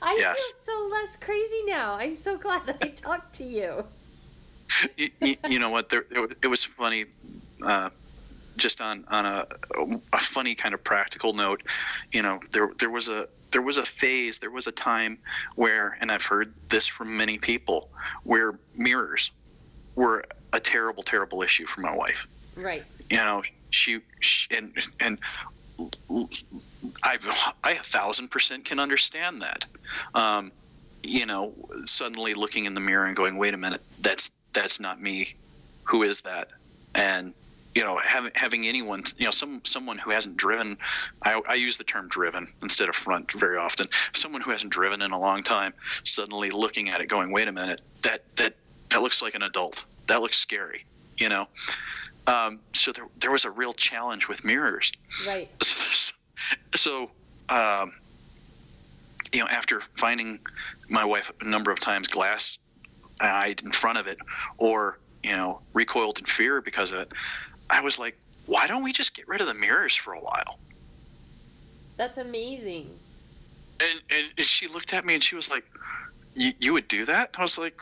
I yes. feel so less crazy now. I'm so glad I talked to you. you, you, you, know what? There, it was funny. Uh, just on on a, a funny kind of practical note, you know, there there was a there was a phase, there was a time where, and I've heard this from many people, where mirrors were a terrible, terrible issue for my wife. Right. You know, she, she and and I've I a thousand percent can understand that. Um, you know, suddenly looking in the mirror and going, "Wait a minute, that's that's not me. Who is that?" And you know, having having anyone, you know, some someone who hasn't driven, I, I use the term driven instead of front very often. Someone who hasn't driven in a long time, suddenly looking at it, going, "Wait a minute, that that that looks like an adult. That looks scary," you know. Um, so there there was a real challenge with mirrors. Right. So, um, you know, after finding my wife a number of times glass eyed in front of it, or you know, recoiled in fear because of it I was like, why don't we just get rid of the mirrors for a while? That's amazing. And, and she looked at me and she was like, you would do that? I was like,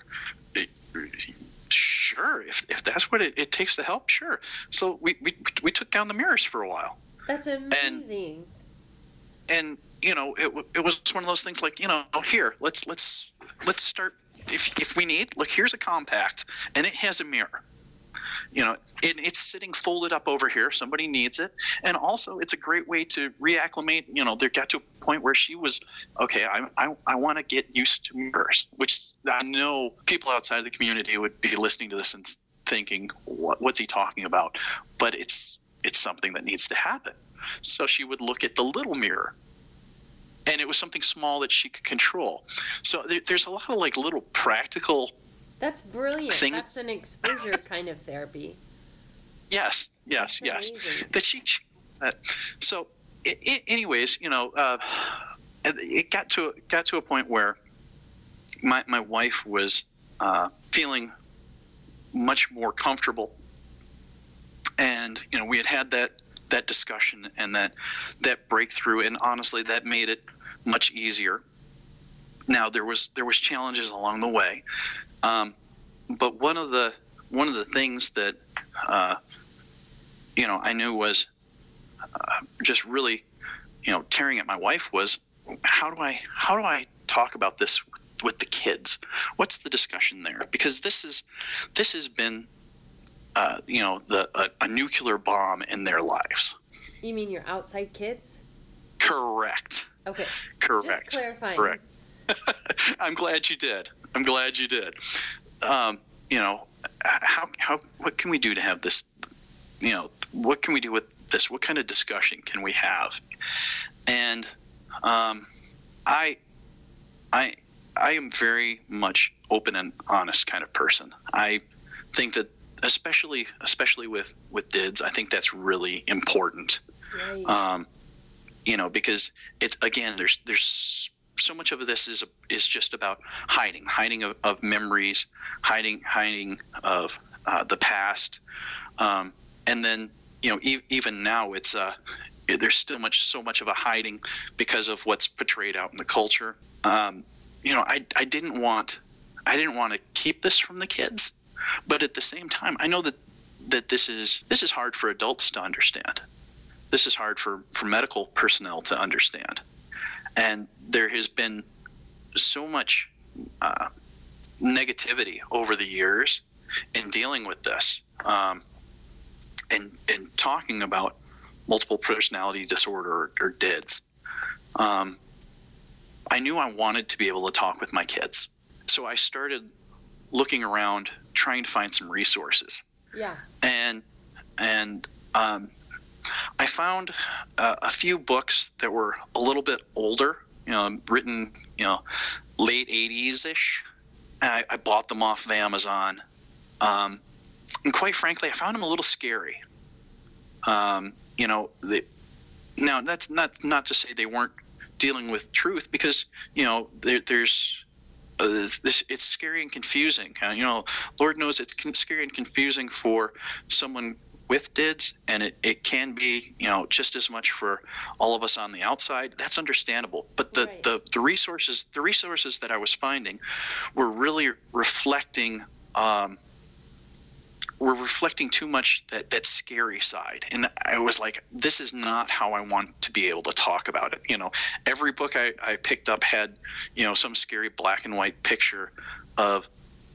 sure. If, if that's what it, it takes to help, sure. So we, we, we took down the mirrors for a while. That's amazing. And, and you know, it, it was one of those things like, you know, here, let's, let's, let's start. If, if we need, look, here's a compact and it has a mirror you know, it, it's sitting folded up over here. Somebody needs it, and also it's a great way to reacclimate. You know, they got to a point where she was okay. I I, I want to get used to mirrors, which I know people outside of the community would be listening to this and thinking, what, what's he talking about? But it's it's something that needs to happen. So she would look at the little mirror and it was something small that she could control. So there, there's a lot of like little practical that's brilliant. Things, That's an exposure kind of therapy. Yes, yes, That's yes. Amazing. That she. Uh, so, it, it, anyways, you know, uh, it got to got to a point where my my wife was uh, feeling much more comfortable, and you know, we had had that that discussion and that that breakthrough, and honestly, that made it much easier. Now there was there was challenges along the way, um, but one of the one of the things that uh, you know I knew was uh, just really you know tearing at my wife was how do I how do I talk about this with the kids? What's the discussion there? Because this is this has been uh, you know the a, a, nuclear bomb in their lives. You mean your outside kids? Correct. Okay. Correct. Just clarifying. Correct. I'm glad you did. I'm glad you did. Um, you know, how how what can we do to have this? You know, what can we do with this? What kind of discussion can we have? And um, I I I am very much open and honest kind of person. I think that especially especially with with DIDs, I think that's really important. Right. Um, you know, because it's again, there's there's so much of this is is just about hiding, hiding of, of memories, hiding hiding of uh, the past, um, and then you know e- even now it's uh, there's still much so much of a hiding because of what's portrayed out in the culture. Um, you know, I I didn't want I didn't want to keep this from the kids, but at the same time, I know that that this is this is hard for adults to understand. This is hard for, for medical personnel to understand. And there has been so much uh, negativity over the years in dealing with this um, and, and talking about multiple personality disorder or, or DIDs. Um, I knew I wanted to be able to talk with my kids. So I started looking around trying to find some resources. Yeah. And and um, I found uh, a few books that were a little bit older, you know, written, you know, late 80s ish. And I, I, bought them off of Amazon. Um, and quite frankly, I found them a little scary. Um, you know, they, now that's not not to say they weren't dealing with truth, because you know there, there's uh, this, it's scary and confusing. Uh, you know, Lord knows it's scary and confusing for someone with DIDs, and it, it can be, you know, just as much for all of us on the outside. That's understandable. But the, right. the, the resources the resources that I was finding were really reflecting um, were reflecting too much that that scary side and i was like this is not how i want to be able to talk about it you know every book i, I picked up had you know some scary black and white picture of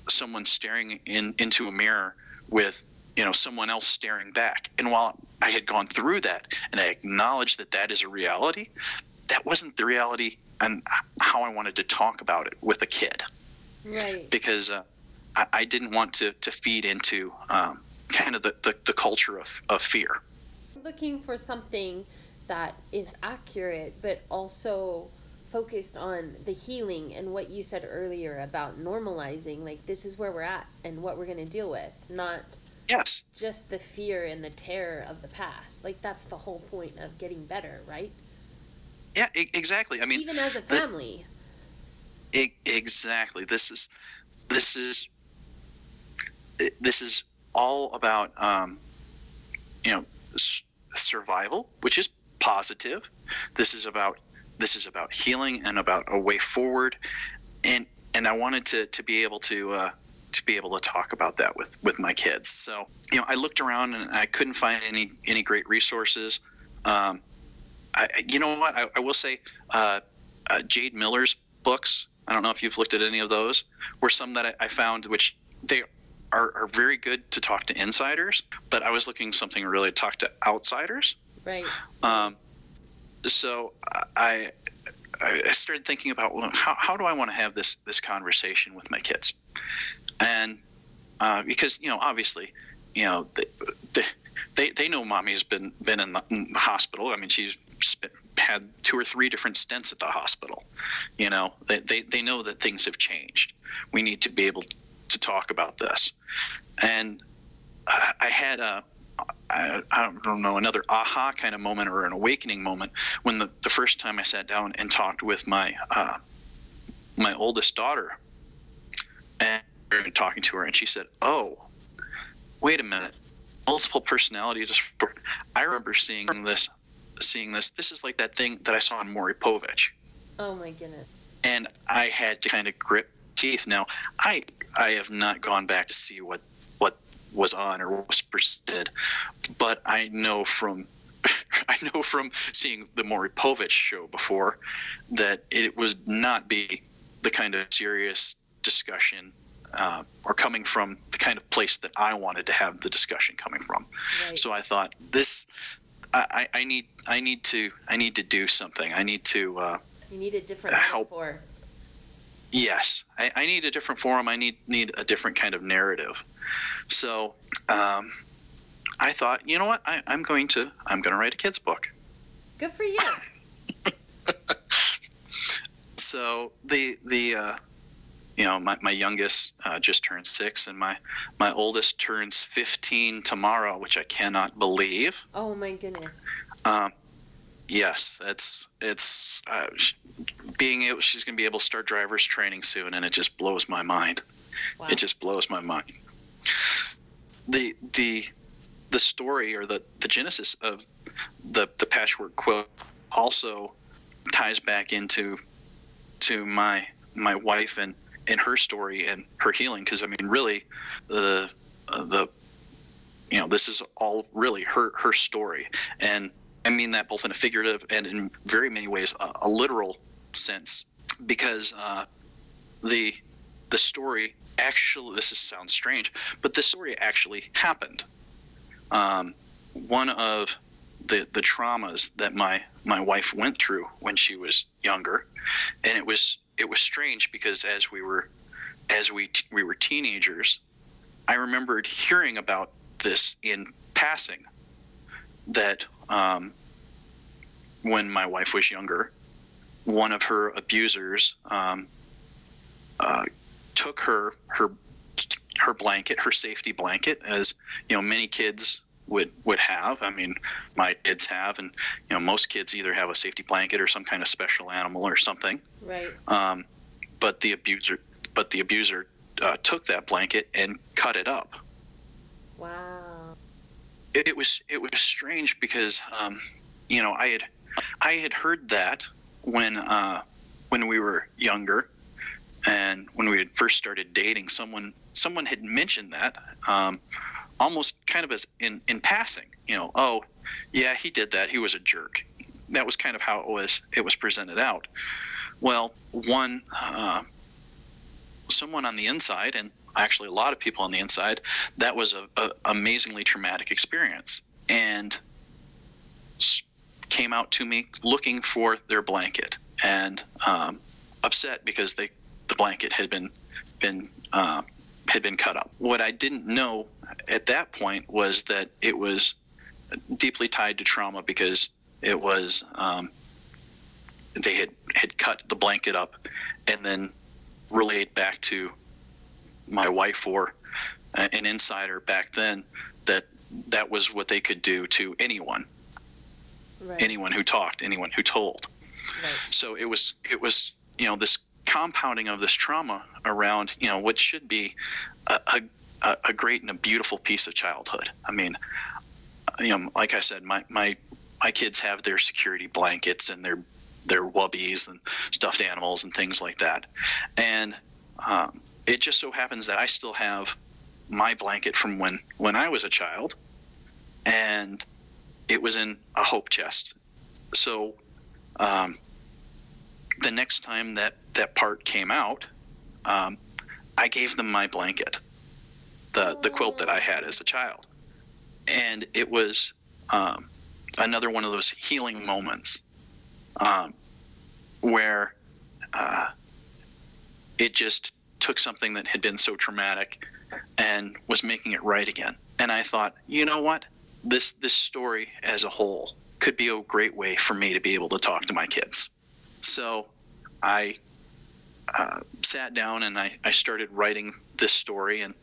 someone staring in into a mirror with you know someone else staring back. And while i had gone through that and i acknowledged that that is a reality that wasn't the reality and how i wanted to talk about it with a kid. Right. Because uh, I, I, didn't want to, to feed into um, kind of the, the, the culture of, of fear. Looking for something that is accurate but also focused on the healing and what you said earlier about normalizing like this is where we're at and what we're going to deal with not yes. just the fear and the terror of the past. Like that's the whole point of getting better right? Yeah I- exactly. I mean even as a family. The, exactly. This is this is this is all about um, you know survival which is positive. This is about this is about healing and about a way forward. And and I wanted to to be able to uh, to be able to talk about that with with my kids. So you know, I looked around and I couldn't find any any great resources. Um, I, you know what? I, I will say uh, uh, Jade Miller's books. I don't know if you've looked at any of those. Were some that I, I found which they are, are very good to talk to insiders, but I was looking something really to talk to outsiders. Right. Um, so I I started thinking about well, how, how do I want to have this this conversation with my kids, and uh, because you know obviously you know they, they they know mommy's been been in the, in the hospital. I mean she's spent, had two or three different stents at the hospital. You know they, they they know that things have changed. We need to be able to talk about this, and I had a I, I, don't know, another aha kind of moment or an awakening moment when the, the first time I sat down and talked with my uh, my oldest daughter and talking to her, and she said, "Oh, wait a minute, multiple personality disorder. I remember seeing this, seeing this. This is like that thing that I saw in Maury Povich." Oh my goodness! And I had to kind of grip teeth. Now, I I have not gone back to see what what was on or what was presented. But I know from I know from seeing the Maury Povich show before that it would not be the kind of serious discussion uh, or coming from the kind of place that I wanted to have the discussion coming from. Right. So I thought this, I, I, need, I need to, I need to do something. I need to. Uh, you need a different help. For. Yes, I, I, need a different forum. I need need a different kind of narrative. So um, I thought, you know what? I, am going to I'm going to write a kids book. Good for you. so the the uh, you know my, my youngest uh, just turned six and my my oldest turns 15 tomorrow which i cannot believe. Oh my goodness. Um, yes that's it's uh, being able she's going to be able to start driver's training soon and it just blows my mind. Wow. it just blows my mind. The the the story or the the genesis of the the patchwork quilt also ties back into to my my wife and and her story and her healing because I mean really the uh, the you know this is all really her her story and I mean that both in a figurative and in very many ways a, a literal sense because uh, the the story actually this is, sounds strange, but the story actually happened. Um, one of the the traumas that my my wife went through when she was younger, and it was it was strange because as we were as we t- we were teenagers, I remembered hearing about this in passing. That um, when my wife was younger, one of her abusers um, uh, took her her her blanket, her safety blanket, as you know many kids would would have. I mean, my kids have, and you know most kids either have a safety blanket or some kind of special animal or something. Right. Um, but the abuser, but the abuser uh, took that blanket and cut it up. Wow. It, it was it was strange because um, you know I had I had heard that when uh, when we were younger, and when we had first started dating, someone someone had mentioned that um, almost kind of as in in passing. You know, oh yeah, he did that. He was a jerk. That was kind of how it was it was presented out. Well, one uh, someone on the inside, and actually a lot of people on the inside, that was a, a amazingly traumatic experience, and came out to me looking for their blanket and um, upset because they the blanket had been been uh, had been cut up. What I didn't know at that point was that it was deeply tied to trauma because it was um, they had had cut the blanket up and then relayed back to my wife or an insider back then that that was what they could do to anyone right. anyone who talked anyone who told right. so it was it was you know this compounding of this trauma around you know what should be a, a, a great and a beautiful piece of childhood i mean you know like i said my my my kids have their security blankets and their their wubbies and stuffed animals and things like that and um, it just so happens that I still have my blanket from when when I was a child, and it was in a hope chest. So, um, the next time that that part came out, um, I gave them my blanket, the the quilt that I had as a child, and it was um, another one of those healing moments um, where uh, it just took something that had been so traumatic and was making it right again. And I thought, you know what? This this story as a whole could be a great way for me to be able to talk to my kids. So I uh, sat down and I, I started writing this story and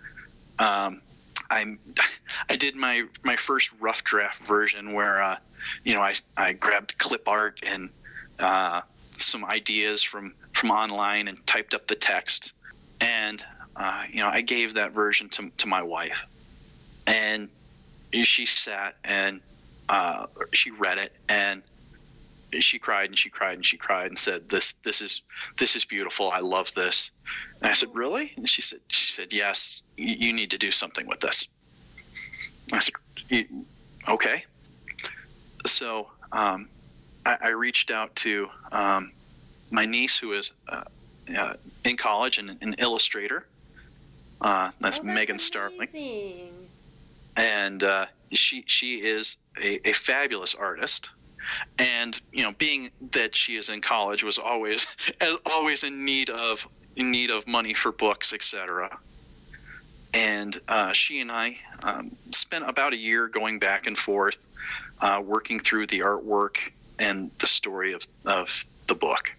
um, I I did my my first rough draft version where uh, you know I I grabbed clip art and uh, some ideas from from online and typed up the text. And uh, you know I gave that version to to my wife, and she sat and uh, she read it and she cried and she cried and she cried and said this this is this is beautiful i love this and i said really and she said she said yes you, you need to do something with this i said okay so um, I, I, reached out to um, my niece who is uh, uh, in college and an illustrator. Uh, that's, oh, that's Megan Starling. And uh, she she is a, a, fabulous artist. And you know, being that she is in college, was always always in need of in need of money for books, etc. And uh, she and I um, spent about a year going back and forth, uh, working through the artwork and the story of, of the book.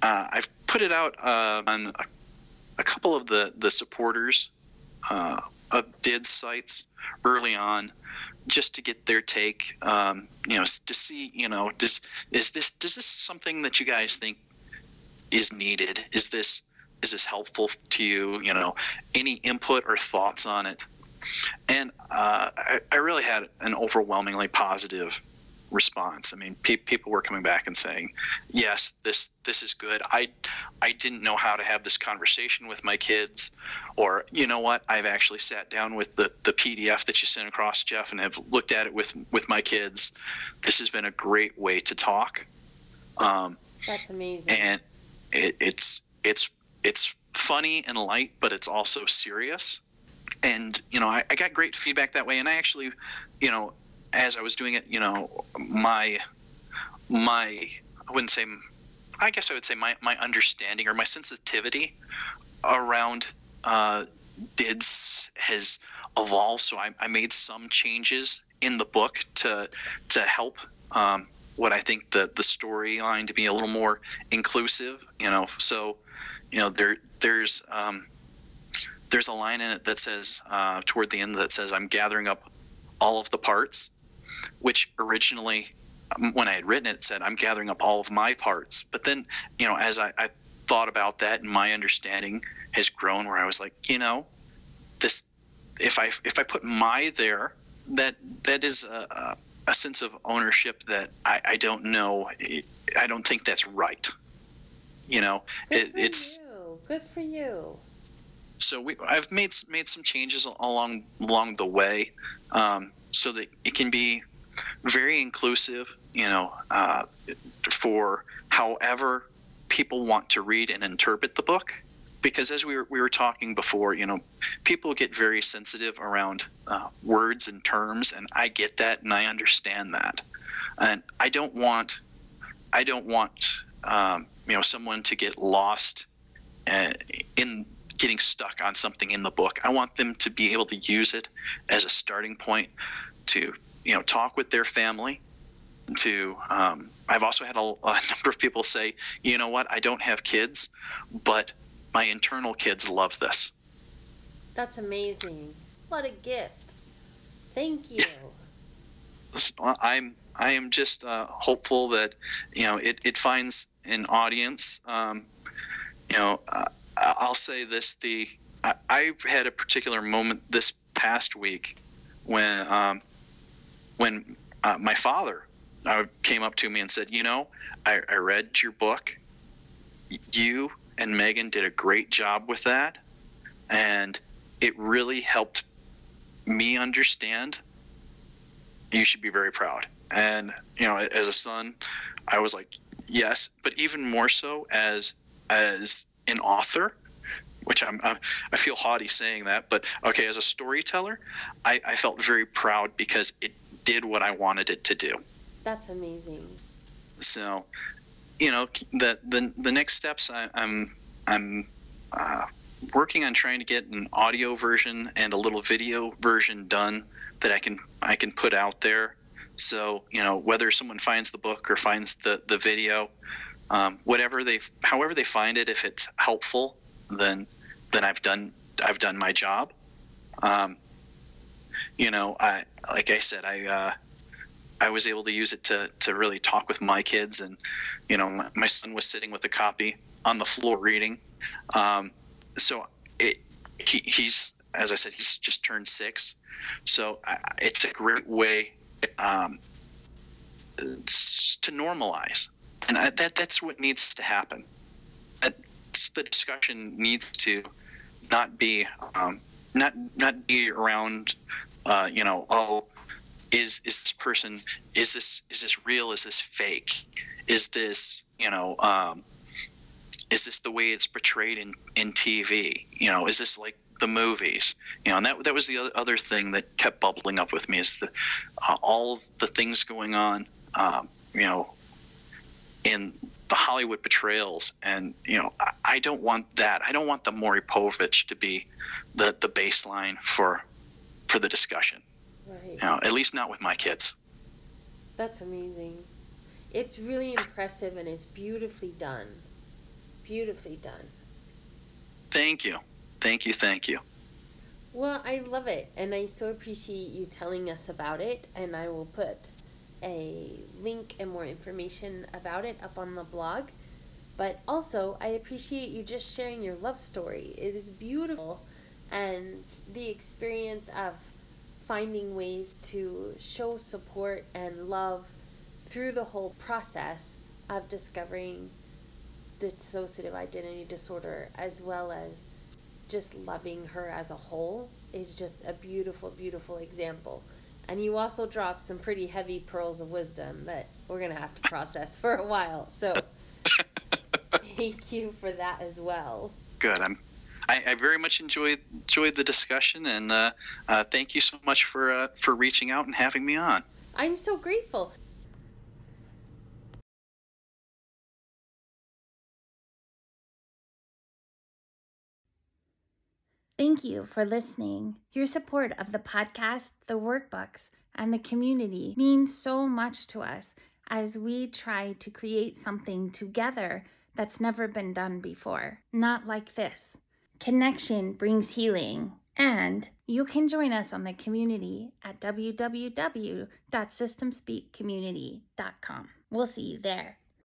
Uh, I've put it out uh, on a, a, couple of the the supporters uh, of DID sites early on, just to get their take. Um, you know, to see you know, does is this does this something that you guys think is needed? Is this is this helpful to you? You know, any input or thoughts on it? And uh, I, I, really had an overwhelmingly positive response. I mean, pe- people were coming back and saying, "Yes, this this is good. I I didn't know how to have this conversation with my kids, or you know what? I've actually sat down with the the PDF that you sent across, Jeff, and have looked at it with with my kids. This has been a great way to talk. Um, That's amazing. And it, it's it's it's funny and light, but it's also serious. And you know, I, I got great feedback that way. And I actually, you know, as I was doing it, you know, my my I wouldn't say I guess I would say my, my understanding or my sensitivity around uh, DIDS has evolved. So I, I, made some changes in the book to to help um, what I think the the storyline to be a little more inclusive. You know, so you know there there's um, there's a line in it that says uh, toward the end that says I'm gathering up all of the parts which originally um, when I had written it, said I'm gathering up all of my parts. But then, you know, as I, I, thought about that and my understanding has grown, where I was like, you know, this if I if I put my there, that that is a, a sense of ownership that I, I don't know. I don't think that's right. You know, it, it's you. good for you. So we, I've made made some changes along along the way, um, so that it can be very inclusive, you know, uh, for however people want to read and interpret the book. because as we were, we were talking before, you know, people get very sensitive around uh, words and terms, and I get that and I understand that, and I don't want, I don't want, um, you know, someone to get lost uh, in getting stuck on something in the book. I want them to be able to use it as a starting point to, you know, talk with their family. To, um, I've also had a, a number of people say, you know what, I don't have kids, but my internal kids love this. That's amazing. What a gift. Thank you. I'm I am just uh, hopeful that you know it, it finds an audience. Um, you know, uh, I'll say this: the I, I, had a particular moment this past week when um, when uh, my father uh, came up to me and said, "You know, I, I read your book. You and Megan did a great job with that, and it really helped me understand. You should be very proud. And you know, as a son, I was like, yes, but even more so as as an author, which I'm, I'm I feel haughty saying that, but okay, as a storyteller, I, I felt very proud because it did what I wanted it to do. That's amazing. So, you know the the, the next steps I, am I'm, I'm uh, working on trying to get an audio version and a little video version done that I can I can put out there. So you know whether someone finds the book or finds the the video, um, whatever they however they find it, if it's helpful, then then I've done I've done my job. Um, you know I like I said I. Uh, I was able to use it to to really talk with my kids, and you know, my, my son was sitting with a copy on the floor reading. Um, so it, he, he's as I said, he's just turned six, so I, it's a great way um, to normalize, and I, that that's what needs to happen. That's the discussion needs to not be um, not not be around, uh, you know, oh is is this person is this is this real? Is this fake? Is this you know um, is this the way it's portrayed in in TV you know is this like the movies? You know and that that was the other thing that kept bubbling up with me is the uh, all the things going on um, you know in the Hollywood portrayals and you know I, I don't want that. I don't want the Maury Povich to be the the baseline for for the discussion Right. Know, at least not with my kids. That's amazing. It's really impressive and it's beautifully done. Beautifully done. Thank you. Thank you. Thank you. Well, I love it and I so appreciate you telling us about it and I will put a link and more information about it up on the blog. But also, I appreciate you just sharing your love story. It is beautiful and the experience of finding ways to show support and love through the whole process of discovering dissociative identity disorder as well as just loving her as a whole is just a beautiful beautiful example. And you also drop some pretty heavy pearls of wisdom that we're going to have to process for a while. So thank you for that as well. Good. I'm I, I very much enjoyed enjoyed the discussion, and uh, uh, thank you so much for uh, for reaching out and having me on. I'm so grateful. Thank you for listening. Your support of the podcast, the workbooks, and the community means so much to us as we try to create something together that's never been done before. Not like this. Connection brings healing. And you can join us on the community at www.systemspeakcommunity.com. We'll see you there.